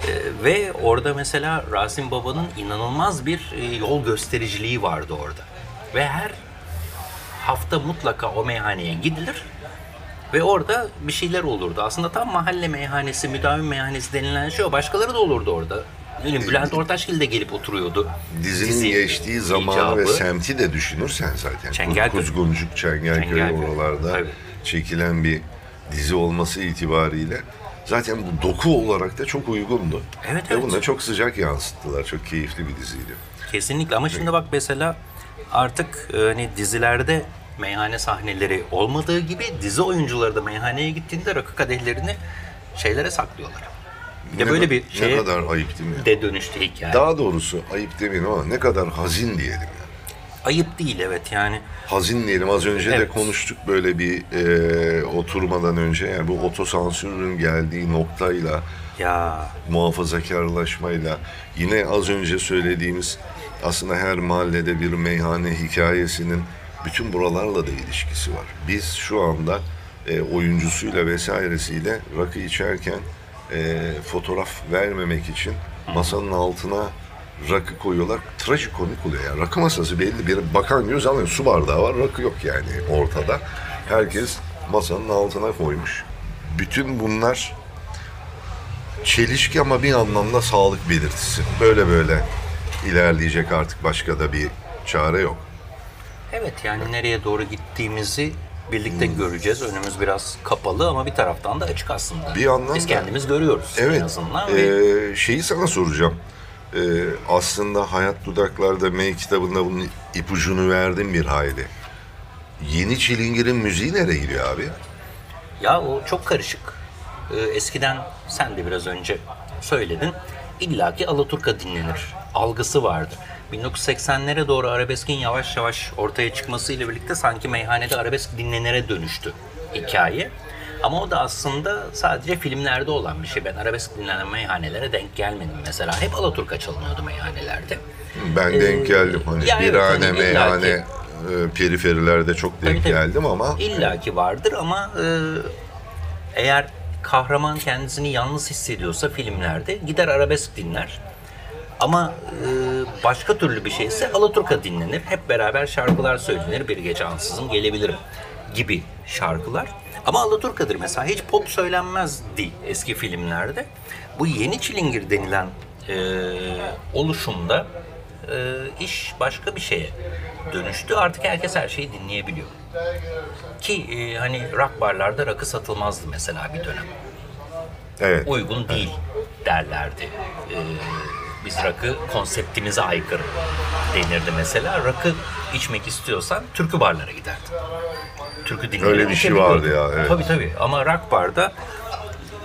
E, ve orada mesela Rasim Baba'nın inanılmaz bir e, yol göstericiliği vardı orada. Ve her hafta mutlaka o meyhaneye gidilir. Ve orada bir şeyler olurdu. Aslında tam mahalle meyhanesi, müdavim meyhanesi denilen şey o. Başkaları da olurdu orada. Bileyim, Bülent Ortaçgil de gelip oturuyordu. Dizinin Dizi geçtiği zamanı ve icabı. semti de düşünürsen zaten. Çengelköy. Kuzguncuk, Çengelköy, Çengelköy. oralarda Tabii. çekilen bir dizi olması itibariyle zaten bu doku olarak da çok uygundu. Evet, Ve evet. bunu da çok sıcak yansıttılar. Çok keyifli bir diziydi. Kesinlikle ama şimdi bak mesela artık e, hani dizilerde meyhane sahneleri olmadığı gibi dizi oyuncuları da meyhaneye gittiğinde rakı kadehlerini şeylere saklıyorlar. De Ne böyle bir şeye Ne kadar ayıp değil mi? de dönüştü hikaye. Daha doğrusu ayıp demeyelim ama ne kadar hazin diyelim. Yani. Ayıp değil evet yani. Hazin diyelim. Az önce de Evet. konuştuk böyle bir e, oturmadan önce. Yani bu otosansürün geldiği noktayla Ya muhafazakarlaşmayla yine az önce söylediğimiz aslında her mahallede bir meyhane hikayesinin bütün buralarla da ilişkisi var. Biz şu anda e, oyuncusuyla vesairesiyle rakı içerken e, fotoğraf vermemek için masanın altına rakı koyuyorlar. Trajikomik oluyor yani. Rakı masası belli bir bakan göz alıyor. Su bardağı var, rakı yok yani ortada. Herkes masanın altına koymuş. Bütün bunlar çelişki ama bir anlamda sağlık belirtisi. Böyle böyle ilerleyecek artık başka da bir çare yok. Evet yani nereye doğru gittiğimizi birlikte Hmm. göreceğiz. Önümüz biraz kapalı ama bir taraftan da açık aslında. Bir yandan Biz da- kendimiz görüyoruz en Evet. azından. ve Ee, şeyi sana soracağım. Ee, aslında Hayat Dudaklar'da May kitabında bunun ipucunu verdim bir hayli. Yeni Çilingir'in müziği nereye gidiyor abi? Ya o çok karışık. Ee, eskiden sen de biraz önce söyledin. İlla ki Alaturka dinlenir. Algısı vardı. 1980'lere doğru arabeskin yavaş yavaş ortaya çıkmasıyla birlikte sanki meyhanede arabesk dinlenere dönüştü hikaye. Ama o da aslında sadece filmlerde olan bir şey. Ben arabesk dinlenen meyhanelere denk gelmedim mesela. Hep Alaturka çalınıyordu meyhanelerde. Ben Ee, denk geldim hani ya evet, birhane, hani illaki- meyhane, e, periferilerde çok denk Tabii, tabii. geldim ama İlla ki vardır ama e, eğer kahraman kendisini yalnız hissediyorsa filmlerde gider arabesk dinler. Ama e, başka türlü bir şeyse Alaturka dinlenir. Hep beraber şarkılar söylenir. Bir gece ansızın gelebilirim gibi şarkılar. Ama Alaturka'dır mesela. Hiç pop söylenmezdi eski filmlerde. Bu yeni çilingir denilen e, oluşumda e, iş başka bir şeye dönüştü. Artık herkes her şeyi dinleyebiliyor. Ki e, hani rock barlarda rakı satılmazdı mesela bir dönem evet. uygun değil derlerdi. Ee, biz rakı konseptimize aykırı denirdi mesela. Rakı içmek istiyorsan türkü barlara giderdin. Türkü dinleyerek Öyle bir şey vardı ya, evet. Tabii tabii ama rock barda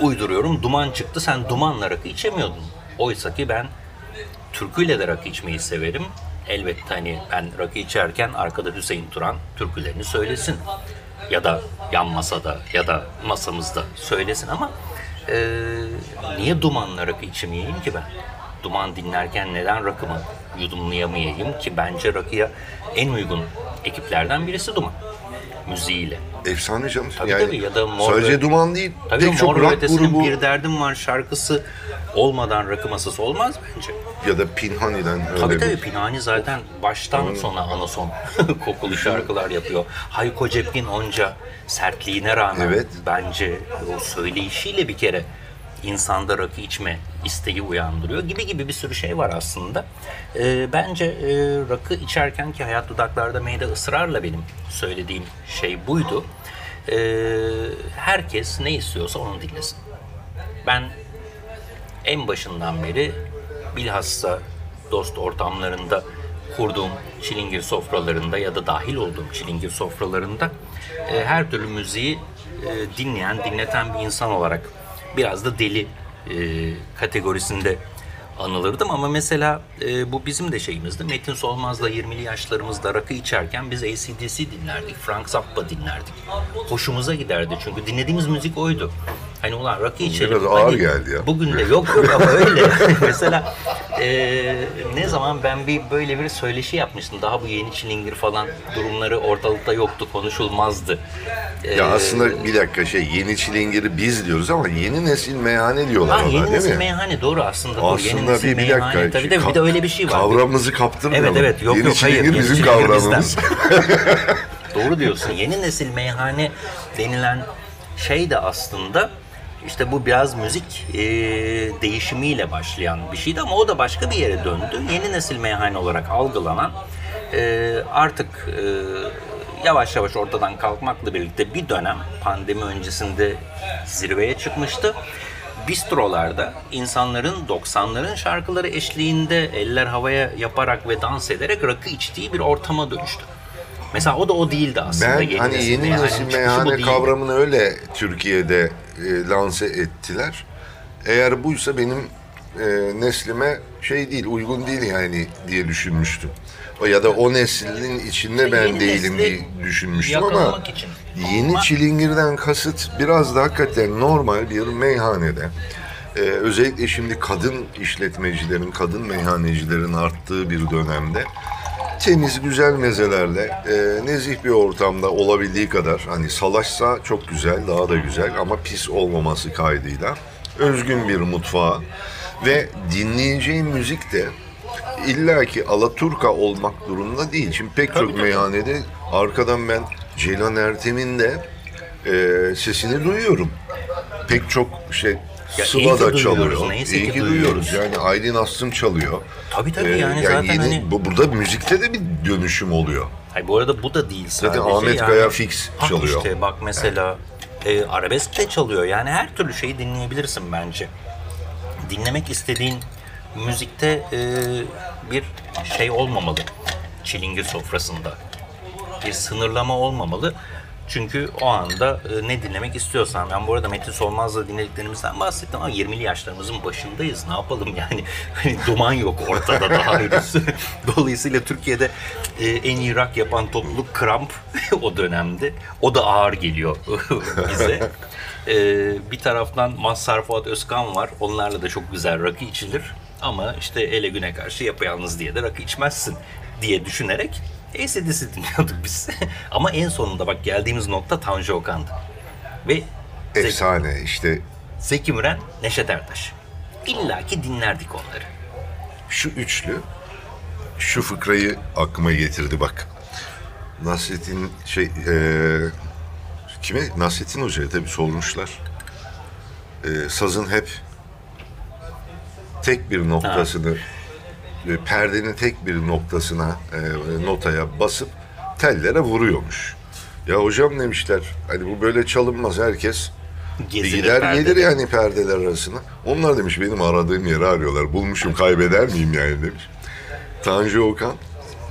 uyduruyorum duman çıktı sen dumanla rakı içemiyordun. Oysa ki ben türküyle de rakı içmeyi severim. Elbette hani ben rakı içerken arkada Hüseyin Turan türkülerini söylesin. Ya da yan masada ya da masamızda söylesin ama eee, niye dumanla rakı içmeyeyim ki ben? Duman dinlerken neden rakımı yudumlayamayayım ki bence rakıya en uygun ekiplerden birisi duman müziğiyle. Efsane canım. Tabii yani tabii, ya da Mor sadece ve- duman değil. Tabii pek çok Mor rock grubu Bir Derdim Var şarkısı olmadan rakı masası olmaz bence. ya da Pinhani'den öyle Tabii bir tabii Pinhani zaten baştan sona anason kokulu şarkılar yapıyor. Hayko Cepkin onca sertliğine rağmen Evet. bence o söyleyişiyle bir kere insanda rakı içme isteği uyandırıyor gibi gibi bir sürü şey var aslında. Ee, bence e, rakı içerken ki Hayat Dudaklar'da Meyde ısrarla benim söylediğim şey buydu. Ee, herkes ne istiyorsa onu dinlesin. Ben en başından beri bilhassa dost ortamlarında kurduğum çilingir sofralarında ya da dahil olduğum çilingir sofralarında e, her türlü müziği e, dinleyen, dinleten bir insan olarak biraz da deli e, kategorisinde anılırdım ama mesela e, bu bizim de şeyimizdi. Metin Solmaz'la 20'li yaşlarımızda rakı içerken biz ACDC dinlerdik, Frank Zappa dinlerdik. Hoşumuza giderdi çünkü dinlediğimiz müzik oydu. Hani ulan rakı içelim. Biraz ağır hani geldi ya. Bugün de yok yok ama öyle. mesela e, ne zaman ben bir böyle bir söyleşi yapmıştım. Daha bu yeni çilingir falan durumları ortalıkta yoktu, konuşulmazdı. E, Ya aslında bir dakika şey yeni çilingiri biz diyoruz ama yeni nesil meyhane diyorlar Ha, ona yeni değil nesil mi? meyhane doğru aslında. doğru. yeni Aslında nesil bir, bir meyhane. dakika. Tabii tabii bir de öyle bir şey var. Kavramımızı kaptırmayalım. Evet evet yok yeni yok hayır. Yeni bizim çilingir kavramımız. Doğru diyorsun. Yeni nesil meyhane denilen şey de aslında işte bu biraz müzik e, değişimiyle başlayan bir şeydi ama o da başka bir yere döndü. Yeni nesil meyhane olarak algılanan e, artık e, yavaş yavaş ortadan kalkmakla birlikte bir dönem pandemi öncesinde zirveye çıkmıştı. Bistrolarda insanların 90'ların şarkıları eşliğinde eller havaya yaparak ve dans ederek rakı içtiği bir ortama dönüştü. Mesela o da o değildi aslında. Ben hani yeni nesil meyhane kavramını öyle Türkiye'de e, lanse ettiler. Eğer buysa benim e, neslime şey değil, uygun değil yani diye düşünmüştüm. O ya da o neslin içinde ben değilim diye düşünmüştüm ama için. yeni Ama- çilingirden kasıt biraz da hakikaten normal bir meyhanede. e, özellikle şimdi kadın işletmecilerin, kadın meyhanecilerin arttığı bir dönemde temiz güzel mezelerle e, nezih bir ortamda olabildiği kadar hani salaşsa çok güzel daha da güzel ama pis olmaması kaydıyla özgün bir mutfağa ve dinleyeceğim müzik de illaki Alaturka olmak durumunda değil. Şimdi pek çok meyhanede arkadan ben Ceylan Ertem'in de e, sesini duyuyorum. Pek çok şey Ya Sıla ki da duyuyoruz, çalıyor. neyse İyi ki ki duyuyoruz. duyuyoruz. Yani Aylin Aslım çalıyor. Tabii tabii Ee, yani, zaten yeni- hani... bu, burada müzikte de bir dönüşüm oluyor. Hayır, bu arada bu da değil sadece. Zaten Ahmet yani. Kaya fix Ha, çalıyor. işte bak mesela e, arabesk de çalıyor. Yani her türlü şeyi dinleyebilirsin bence. Dinlemek istediğin müzikte e, bir şey olmamalı. Çilingir sofrasında. Bir sınırlama olmamalı. Çünkü o anda e, ne dinlemek istiyorsan. Ben bu arada Metin Solmaz'la dinlediklerimizden bahsettim ama 20'li yaşlarımızın başındayız. Ne yapalım yani? Hani duman yok ortada daha henüz. Dolayısıyla Türkiye'de e, en iyi rock yapan topluluk Kramp o dönemde. O da ağır geliyor bize. E, bir taraftan Mazhar Fuat Özkan var. Onlarla da çok güzel rakı içilir. Ama işte ele güne karşı yapayalnız diye de rakı içmezsin diye düşünerek ACDC dinliyorduk biz. Ama en sonunda bak geldiğimiz nokta Tanju Okan'dı. Ve Zeki, Efsane işte Zeki Müren, Neşet Ertaş. İlla ki dinlerdik onları. şu üçlü şu fıkrayı aklıma getirdi bak. Nasrettin şey eee kime? Nasrettin Hoca'ya tabii sormuşlar. Eee, sazın hep tek bir noktasını e, perdenin tek bir noktasına e, notaya basıp tellere vuruyormuş. Ya hocam demişler hani bu böyle çalınmaz herkes bir Gezinir gider perdede. gelir yani perdeler arasına. Onlar demiş benim aradığım yeri arıyorlar. Bulmuşum kaybeder miyim yani demiş. Tanju Okan,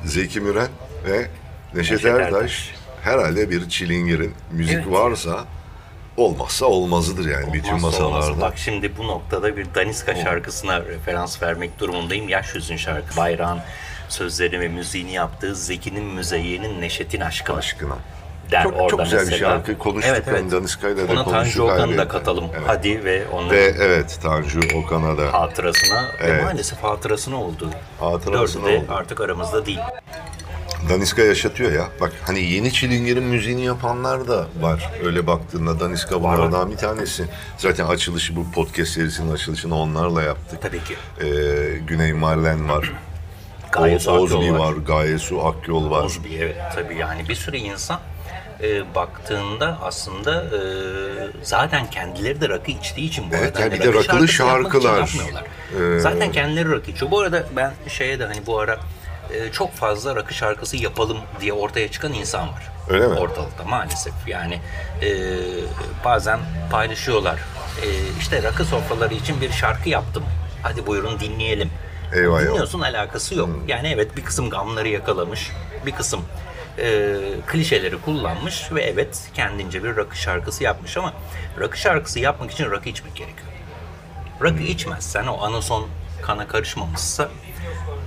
Zeki Müren ve Neşet, Neşet Ertaş. herhalde bir çilingirin müzik Evet. varsa olmazsa olmazıdır yani bütün Olmazsa olmaz. masalarda. Bak şimdi bu noktada bir Daniska şarkısına referans vermek durumundayım. Yaş Yüzün şarkı. Bayrağın sözlerini ve müziğini yaptığı Zeki'nin müzeyyenin Neşet'in aşkına. Aşkına. Der Çok- çok orada güzel bir mesela. şarkı. Konuştuk hani Daniska'yla da konuştuk Tanju Okan'ı da ayrıca. katalım. Evet. Hadi ve onun Ve evet Tanju Okan'a da hatırasına ve Evet. maalesef hatırasına oldu. Hatırasına Dördü de oldu. artık aramızda değil. Daniska yaşatıyor ya. Bak hani yeni çilingirin müziğini yapanlar da var. Öyle baktığında Daniska bunlardan bir tanesi. Zaten açılışı bu podcast serisinin açılışını onlarla yaptık. Tabii ki. Ee, Güney Marlen var. Gaye Su O- Ozbi var. var. Gaye Su Akyol var. Ozbi evet tabii yani bir sürü insan e, baktığında aslında e, zaten kendileri de rakı içtiği için bu Evet, arada ya hani bir de rakı rakılı şarkılar. Ee, Zaten kendileri rakı içiyor. Bu arada ben şeye de hani bu ara e, çok fazla rakı şarkısı yapalım diye ortaya çıkan insan var. Öyle mi? Ortalıkta maalesef. Yani e, bazen paylaşıyorlar. E, işte rakı sofraları için bir şarkı yaptım. Hadi buyurun dinleyelim. Eyvah eyvah. Dinliyorsun alakası yok. Yani evet bir kısım gamları yakalamış. Bir kısım e, klişeleri kullanmış ve evet kendince bir rakı şarkısı yapmış ama rakı şarkısı yapmak için rakı içmek gerekiyor. Rakı içmezsen o anason kana karışmamışsa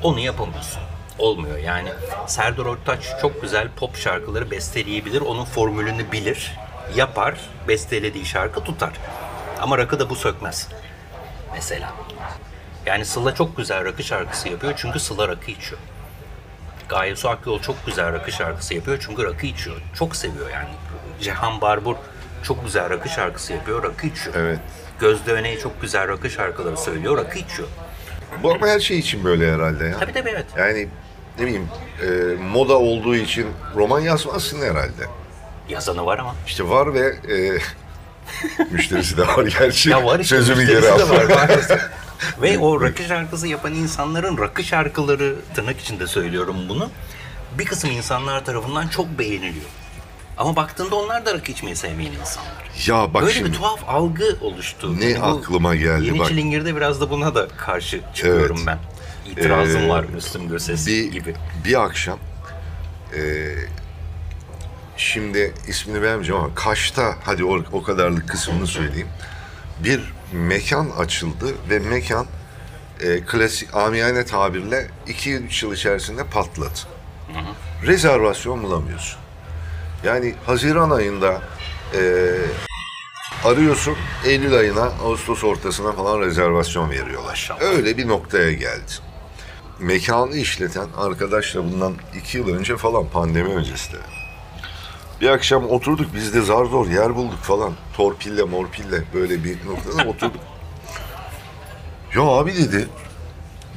onu yapamıyorsun. Olmuyor yani. Serdar Ortaç çok güzel pop şarkıları besteleyebilir. Onun formülünü bilir. Yapar. Bestelediği şarkı tutar. Ama rakı da bu sökmez. Mesela. Yani Sıla çok güzel rakı şarkısı yapıyor çünkü Sıla rakı içiyor. Gaye Su Akyol çok güzel rakı şarkısı yapıyor çünkü rakı içiyor. Çok seviyor yani. Cihan Barbur çok güzel rakı şarkısı yapıyor, rakı içiyor. Evet. Gözde Öney çok güzel rakı şarkıları söylüyor, rakı içiyor. Bu ama her şey için böyle herhalde ya. Tabii tabii evet. Yani ne bileyim e, moda olduğu için roman yazmazsın herhalde. Yazanı var ama. İşte var ve e, müşterisi de var gerçi. Ya var işte. Sözümü geri al. Ve o rakı şarkısı yapan insanların rakı şarkıları tırnak içinde söylüyorum bunu. Bir kısım insanlar tarafından çok beğeniliyor. Ama baktığında onlar da rakı içmeyi sevmeyen insanlar. Ya bak Böyle şimdi. bir tuhaf algı oluştu. Ne Yani bu aklıma geldi Yeni bak. Çilingir'de biraz da buna da karşı çıkıyorum Evet. ben. İtirazım Ee, var Müslüm Gürses bir, gibi. bir akşam e, şimdi ismini vermeyeceğim ama Kaş'ta hadi o, o kadarlık kısmını söyleyeyim. Bir mekan açıldı ve mekan e, klasik amiyane tabirle 2-3 yıl içerisinde patladı. Rezervasyon bulamıyorsun. Yani Haziran ayında e, arıyorsun Eylül ayına, Ağustos ortasına falan rezervasyon veriyorlar. Öyle bir noktaya geldi. Mekanı işleten arkadaşla bundan iki yıl önce falan pandemi öncesi de. Bir akşam oturduk biz de zar zor yer bulduk falan. Torpille morpille böyle bir noktada oturduk. Ya abi dedi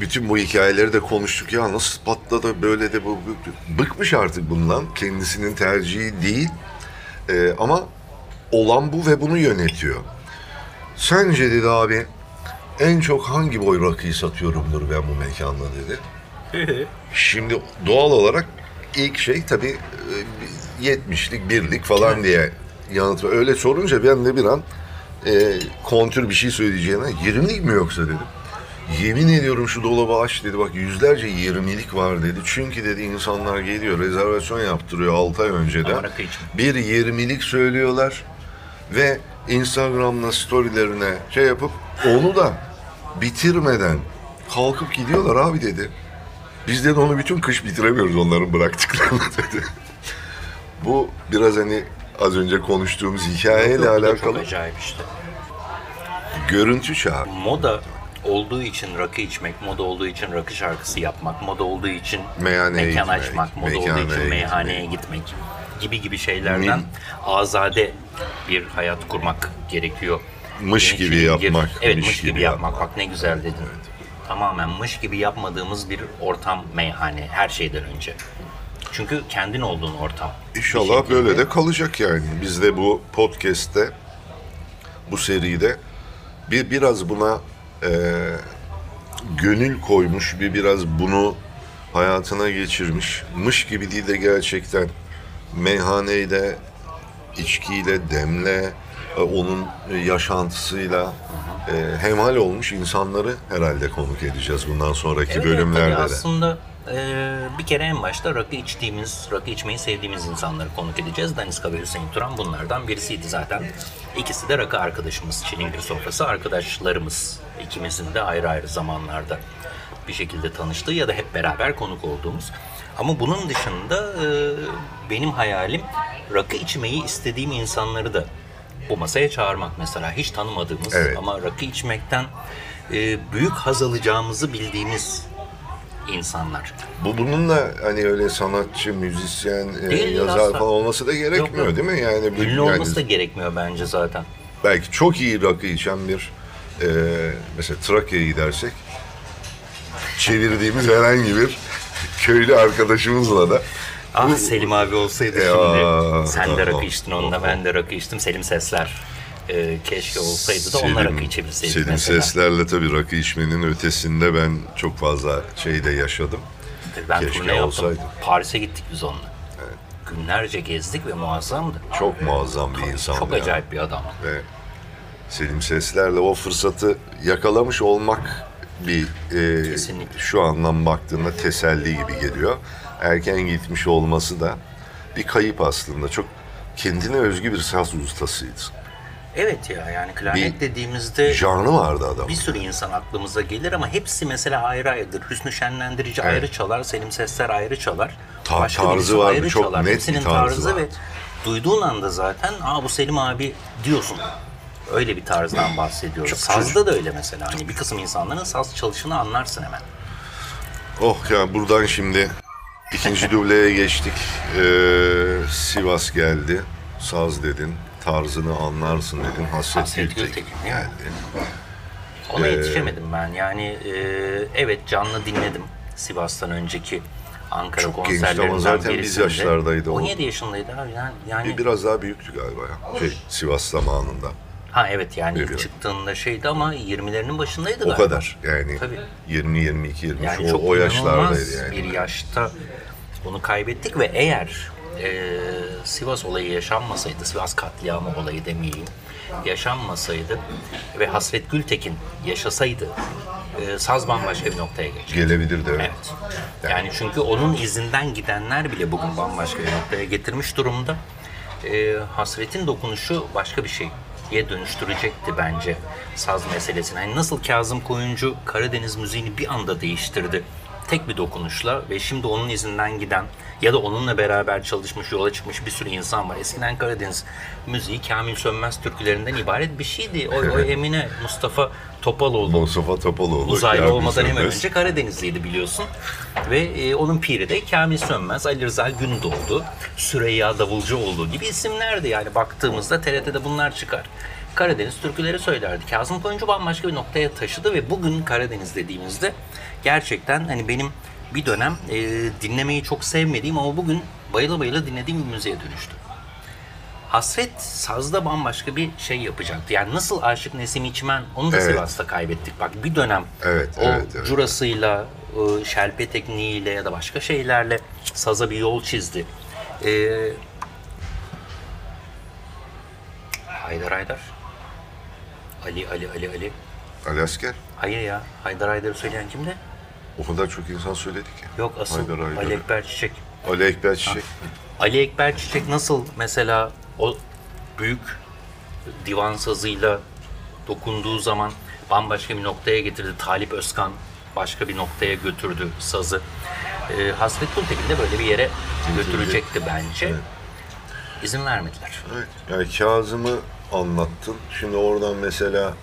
bütün bu hikayeleri de konuştuk ya nasıl patladı böyle de bu, bıkmış artık bundan kendisinin tercihi değil Ee, ama olan bu ve bunu yönetiyor. Sence dedi abi en çok hangi boy rakıyı satıyorumdur ben bu mekanda dedi. Şimdi doğal olarak ilk şey tabii e, 70'lik birlik falan diye yanıt ver- Öyle sorunca ben de bir an e, kontür bir şey söyleyeceğine 20'lik mi yoksa dedim. Yemin ediyorum şu dolabı aç dedi bak yüzlerce 20'lik var dedi. Çünkü dedi insanlar geliyor rezervasyon yaptırıyor 6 ay önceden. Ama rakı içmiyor. Bir 20'lik söylüyorlar ve Instagram'la storylerine şey yapıp onu da bitirmeden kalkıp gidiyorlar abi dedi. Biz de onu bütün kış bitiremiyoruz onların bıraktıklarını dedi. Bu biraz hani az önce konuştuğumuz hikayeyle Yok, da Çok alakalı acayip işte. görüntü çağı. Moda olduğu için rakı içmek, moda olduğu için rakı şarkısı yapmak, moda olduğu için Meyhaneye mekan gitmek, açmak, moda olduğu için gitmek. meyhaneye gitmek gibi gibi şeylerden azade bir hayat kurmak gerekiyor. Mış gibi yapmak, Evet mış gibi, gibi yapmak. Bak ne güzel dedin. Tamamen mış gibi yapmadığımız bir ortam meyhane her şeyden önce. Çünkü kendin olduğun ortam. İnşallah böyle de kalacak yani. Biz de bu podcast'te, bu seride bir biraz buna e, gönül koymuş, bir biraz bunu hayatına geçirmiş. Mış gibi değil de gerçekten meyhaneyle, içkiyle, demle, onun yaşantısıyla e, hemhal olmuş insanları herhalde konuk edeceğiz bundan sonraki Evet, bölümlerde de. aslında e, bir kere en başta rakı içtiğimiz, rakı içmeyi sevdiğimiz insanları konuk edeceğiz. Daniska ve Hüseyin Turan bunlardan birisiydi zaten. İkisi de rakı arkadaşımız, Çilingir Sofrası arkadaşlarımız. İkimizin de ayrı ayrı zamanlarda bir şekilde tanıştığı ya da hep beraber konuk olduğumuz. Ama bunun dışında e, benim hayalim rakı içmeyi istediğim insanları da bu masaya çağırmak mesela. Hiç tanımadığımız Evet. ama rakı içmekten e, büyük haz alacağımızı bildiğimiz insanlar. Bu bunun da hani öyle sanatçı, müzisyen, e, Değil, yazar asla. falan olması da gerekmiyor Yok, değil mi? Yani, Ünlü yani olması da gerekmiyor bence zaten. belki çok iyi rakı içen bir e, mesela Trakya'ya gidersek çevirdiğimiz herhangi bir köylü arkadaşımızla da Ah Selim abi olsaydı şimdi. Sen de rakı içtin onunla ben de rakı içtim. Selim Sesler. Ee, keşke olsaydı da onunla rakı içebilseydik Selim mesela. seslerle tabii rakı içmenin ötesinde ben çok fazla şeyde yaşadım. Tabii Ben Keşke turne yaptım. Paris'e gittik biz onunla. Günlerce gezdik ve muazzamdı. Çok muazzam bir insan. Çok acayip bir adam. Ve Selim Sesler'le o fırsatı yakalamış olmak bir e, Kesinlikle. şu andan baktığında teselli gibi geliyor. Erken gitmiş olması da bir kayıp aslında. Çok kendine özgü bir saz ustasıydı. Evet ya yani klarnet Bir dediğimizde Janrı vardı adam. bir sürü insan aklımıza gelir ama hepsi mesela ayrı ayrıdır. Hüsnü Şenlendirici Evet. ayrı çalar, Selim Sesler ayrı çalar. Ta- Başka tarzı vardı, ayrı çok çalar. net bir Hepsinin tarzı tarzı ve vardı. duyduğun anda zaten aa bu Selim abi diyorsun. Öyle bir tarzdan bahsediyoruz. Çok Sazda da öyle mesela. Hani bir kısım insanların saz çalışını anlarsın hemen. Oh ya buradan şimdi ikinci dubleye geçtik. Ee, Sivas geldi. Saz dedin. Tarzını anlarsın dedin. Hasret, Hasret Gültekin geldi. Ona Ee, yetişemedim ben. Yani e, evet canlı dinledim Sivas'tan önceki Ankara Çok konserlerinden ama zaten biz yaşlardaydı o. 17 yaşındaydı abi. Yani, yani Bir biraz daha büyüktü galiba ya. Şey, Sivas zamanında. Ha evet yani Biliyorum. çıktığında şeydi ama 20'lerinin başındaydı O galiba. kadar. Yani Tabii. 20 22 23 Yani o, çok o inanılmaz yaşlardaydı yani. bir yaşta bunu kaybettik ve eğer e, Sivas olayı yaşanmasaydı, Sivas katliamı olayı demeyeyim, yaşanmasaydı ve Hasret Gültekin yaşasaydı e, saz bambaşka bir noktaya geçecekti. Gelebilirdi evet. Evet. Yani çünkü onun izinden gidenler bile bugün bambaşka bir noktaya getirmiş durumda. Ee, hasretin dokunuşu başka bir şeye dönüştürecekti bence saz meselesini. Hani nasıl Kazım Koyuncu Karadeniz müziğini bir anda değiştirdi. Tek bir dokunuşla ve şimdi onun izinden giden ya da onunla beraber çalışmış, yola çıkmış bir sürü insan var. Eskiden Karadeniz müziği Kamil Sönmez türkülerinden ibaret bir şeydi. O, o Emine, Mustafa Topaloğlu Mustafa Topaloğlu. Uzaylı Kamil olmadan hemen Sönmez. önce Karadenizliydi biliyorsun. Ve e, onun piri de Kamil Sönmez, Ali Rıza Gündoğdu, Süreyya Davulcuoğlu gibi isimlerdi. Yani baktığımızda TRT'de bunlar çıkar. Karadeniz türküleri söylerdi. Kazım Koyuncu bambaşka bir noktaya taşıdı ve bugün Karadeniz dediğimizde gerçekten hani benim bir dönem e, dinlemeyi çok sevmediğim ama bugün bayıla bayıla dinlediğim bir müziğe dönüştü. Hasret sazda bambaşka bir şey yapacaktı. Yani nasıl Aşık Nesim İçmen onu da Evet. Sivas'ta kaybettik. Bak bir dönem Evet, o evet, evet. curasıyla, e, şelpe tekniğiyle ya da başka şeylerle saza bir yol çizdi. Ee, Haydar Haydar. Ali Ali Ali Ali. Ali Asker. Hayır ya. Haydar Haydar'ı söyleyen kimdi? O kadar çok insan söyledi ki. Yok asıl Haydar Haydar. Ali Ekber Çiçek. Ali Ekber Çiçek. Ali Ekber Çiçek nasıl mesela o büyük divan sazıyla dokunduğu zaman bambaşka bir noktaya getirdi. Talip Özkan başka bir noktaya götürdü sazı. Ee, Hasret Gültekin de böyle bir yere götürecekti bence. İzin vermediler. Evet. Yani Kazım'ı anlattın. Şimdi oradan mesela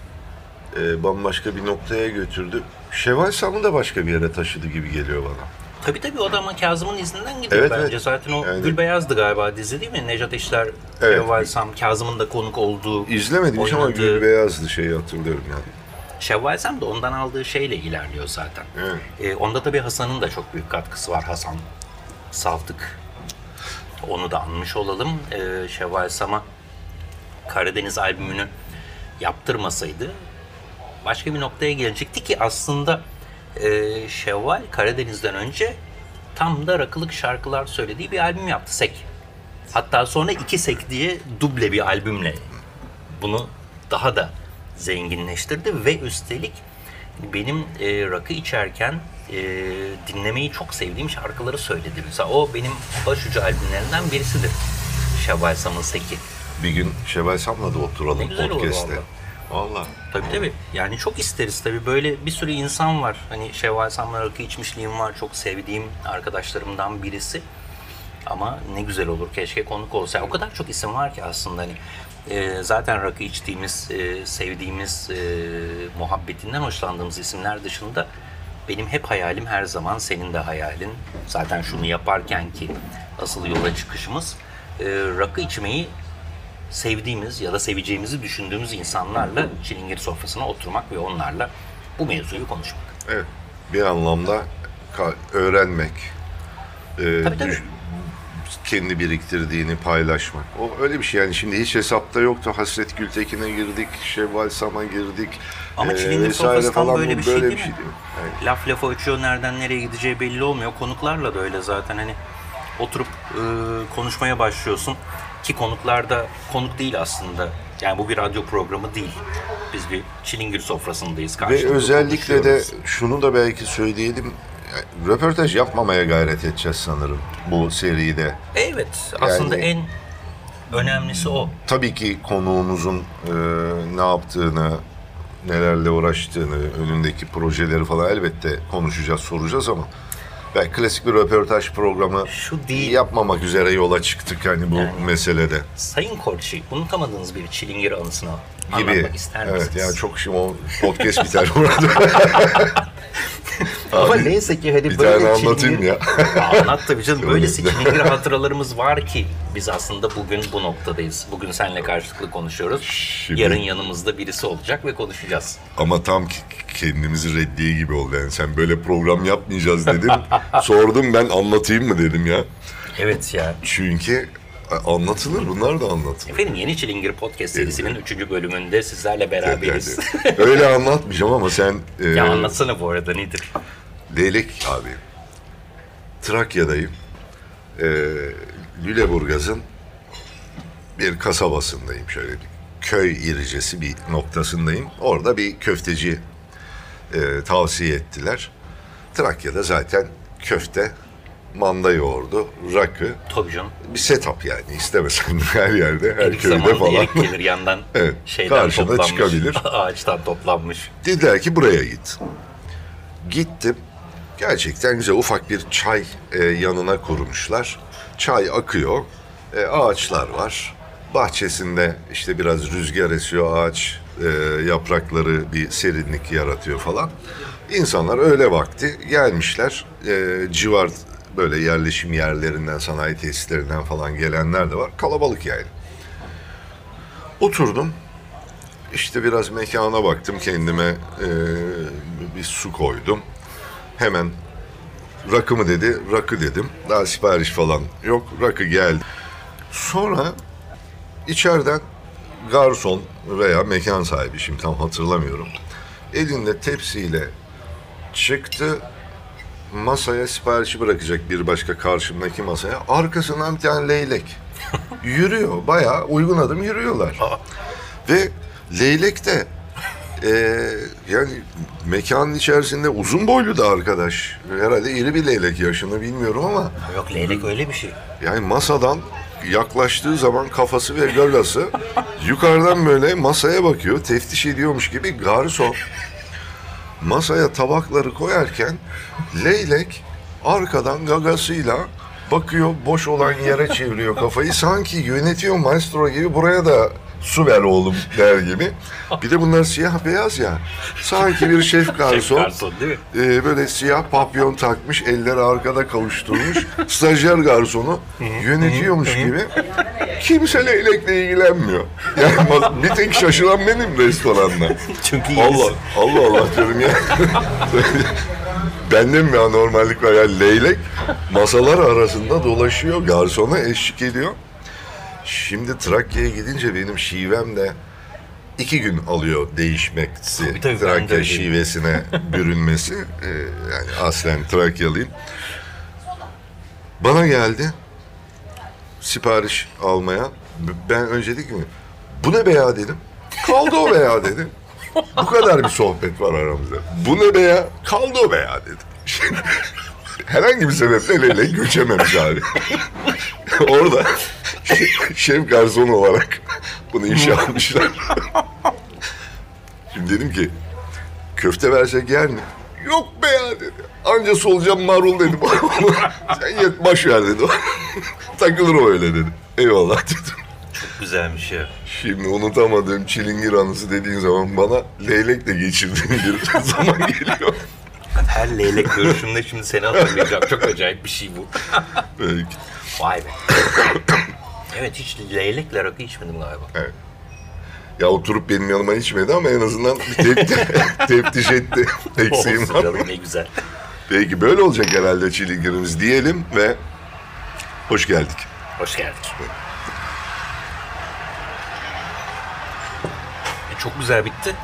e, bambaşka bir noktaya götürdü. Şevval Sam'ı da başka bir yere taşıdı gibi geliyor bana. Tabii tabii o da ama Kazım'ın izinden gidiyor Evet, bence. evet. Zaten o Yani- Gülbeyaz'dı galiba dizi değil mi? Nejat İşler, Evet. Şevval Sam, Kazım'ın da konuk olduğu. İzlemedim hiç ama oynadığı- Gül Beyazlı şeyi hatırlıyorum yani. Şevval Sam da ondan aldığı şeyle ilerliyor zaten. Evet. Ee, onda tabii Hasan'ın da çok büyük katkısı var. Hasan Saltık. Onu da anmış olalım. Ee, Şevval Sam'a Karadeniz albümünü yaptırmasaydı başka bir noktaya gelecekti ki aslında e, Şevval Karadeniz'den önce tam da rakılık şarkılar söylediği bir albüm yaptı Sek. Hatta sonra iki Sek diye duble bir albümle bunu daha da zenginleştirdi ve üstelik benim e, rakı içerken e, dinlemeyi çok sevdiğim şarkıları söyledi. Mesela o benim başucu albümlerinden birisidir. Şevval Sam'ın Seki. Bir gün Şevval Sam'la da oturalım podcast'te. Valla. Tabii tabii. Yani çok isteriz tabii. Böyle bir sürü insan var. Hani Şevval Sam'la rakı içmişliğim var. Çok sevdiğim arkadaşlarımdan birisi. Ama ne güzel olur. Keşke konuk olsa. O kadar çok isim var ki aslında hani. e, zaten rakı içtiğimiz, e, sevdiğimiz, e, muhabbetinden hoşlandığımız isimler dışında benim hep hayalim her zaman senin de hayalin. Zaten şunu yaparken ki asıl yola çıkışımız e, rakı içmeyi sevdiğimiz ya da seveceğimizi düşündüğümüz insanlarla çilingir sofrasına oturmak ve onlarla bu mevzuyu konuşmak. Evet. Bir anlamda öğrenmek, e, Tabii, tabii. kendi biriktirdiğini paylaşmak. O öyle bir şey yani şimdi hiç hesapta yoktu. Hasret Gültekin'e girdik, Şevval Sam'a girdik. Ama eee, çilingir sofrası tam falan. böyle Bu bir şey değil mi? değil. Yani Laf lafa açıyor, nereden nereye gideceği belli olmuyor. Konuklarla da öyle zaten hani oturup e, konuşmaya başlıyorsun. Ki konuklar da konuk değil aslında. Yani bu bir radyo programı değil. Biz bir çilingir sofrasındayız. Ve özellikle de şunu da belki söyleyelim. Röportaj yapmamaya gayret edeceğiz sanırım bu seride. Evet, aslında Yani- en önemlisi o. Tabii ki konuğumuzun e, ne yaptığını, nelerle uğraştığını, önündeki projeleri falan elbette konuşacağız, soracağız ama ben klasik bir röportaj programı Şu değil. yapmamak üzere yola çıktık hani bu Yani. meselede Sayın Korçi, unutamadığınız bir çilingir anısını gibi. anlatmak ister misiniz? Evet yani çok şimdi o podcast biter burada. Ama neyse ki hani bir böyle tane anlatayım çilingir- ya. Anlat tabii canım. Böylesi Öyle. çilingir hatıralarımız var ki biz aslında bugün bu noktadayız. Bugün seninle karşılıklı konuşuyoruz. Şimdi- Yarın yanımızda birisi olacak ve konuşacağız. Ama tam kendimizi reddiye gibi oldu yani. Sen böyle program yapmayacağız dedin. Sordum ben anlatayım mı dedim ya. Evet ya. Çünkü anlatılır bunlar da anlatılır. Efendim Yeni Çilingir Podcast serisinin 3. bölümünde sizlerle beraberiz. Öyle anlatmayacağım ama sen e, ya anlatsana bu arada nedir? Leylek abi. Trakya'dayım. E, Lüleburgaz'ın bir kasabasındayım şöyle bir köy iricesi bir noktasındayım. Orada bir köfteci e, tavsiye ettiler. Trakya'da zaten köfte, manda yoğurdu, rakı, Tabii canım. bir setup yani istemesen her yerde, her İlk köyde falan. erik gelir yandan Evet, şeyden karşına toplanmış. çıkabilir. Ağaçtan toplanmış. Dediler ki buraya git. Gittim. Gerçekten güzel ufak bir çay e, yanına kurmuşlar. Çay akıyor. E, ağaçlar var. Bahçesinde işte biraz rüzgar esiyor ağaç e, yaprakları bir serinlik yaratıyor falan. İnsanlar öğle vakti gelmişler. E, civar böyle yerleşim yerlerinden, sanayi tesislerinden falan gelenler de var. Kalabalık yani. Oturdum. İşte biraz mekana baktım kendime eee, bir su koydum. Hemen rakı mı dedi, rakı dedim. Daha sipariş falan yok, rakı geldi. Sonra içeriden garson veya mekan sahibi şimdi tam hatırlamıyorum. Elinde tepsiyle çıktı. Masaya siparişi bırakacak bir başka karşımdaki masaya. Arkasından bir tane leylek. Yürüyor. Bayağı uygun adım yürüyorlar. Ve leylek de eee, yani mekanın içerisinde uzun boylu da arkadaş. Herhalde iri bir leylek yaşını bilmiyorum ama Yok leylek öyle bir şey. yani masadan yaklaştığı zaman kafası ve gagası yukarıdan böyle masaya bakıyor. Teftiş ediyormuş gibi garson masaya tabakları koyarken leylek arkadan gagasıyla bakıyor boş olan yere çeviriyor kafayı. Sanki yönetiyor maestro gibi buraya da su ver oğlum der gibi. Bir de bunlar siyah beyaz ya. Sanki bir şef Şef garson. garson değil mi? Ee, böyle siyah papyon takmış, elleri arkada kavuşturmuş. stajyer garsonu yönetiyormuş gibi. Kimse leylekle ilgilenmiyor. Yani bir tek şaşıran benim restoranda. Çünkü Allah. Allah Allah diyorum ya. Bende mi anormallik var? Yani leylek masalar arasında dolaşıyor, garsona eşlik ediyor. Şimdi Trakya'ya gidince benim şivem de iki gün alıyor değişmesi. Tabii, tabii, de Trakya öyleyim. şivesine bürünmesi. Ee, yani aslen Trakyalıyım. Bana geldi sipariş almaya. Ben önce dedim ki bu ne be ya dedim. Kaldı o be ya dedim. Bu kadar bir sohbet var aramızda. Bu ne be ya? Kaldı o be ya dedim. Herhangi bir sebeple Lele göçememiş abi. Orada şef garson olarak bunu işe almışlar. Şimdi dedim ki köfte versek yer mi? Yok be ya dedi. Anca solucan marul dedim. Sen yet baş ver dedi. Takılır o öyle dedi. Eyvallah dedim. Güzelmiş ya. Şimdi unutamadığım çilingir anısı dediğin zaman bana leylekle geçirdiğim bir zaman geliyor. Her leylek görüşümde şimdi seni hatırlayacağım. Çok acayip bir şey bu. Böyle Vay be. evet hiç leylekle rakı içmedim galiba. Ya oturup benim yanıma içmedi ama en azından bir tepti, teftiş etti. Eksiğim var. canım ne güzel. Peki böyle olacak herhalde çilingirimiz diyelim ve Hoş geldik. Hoş geldik. E, çok güzel bitti.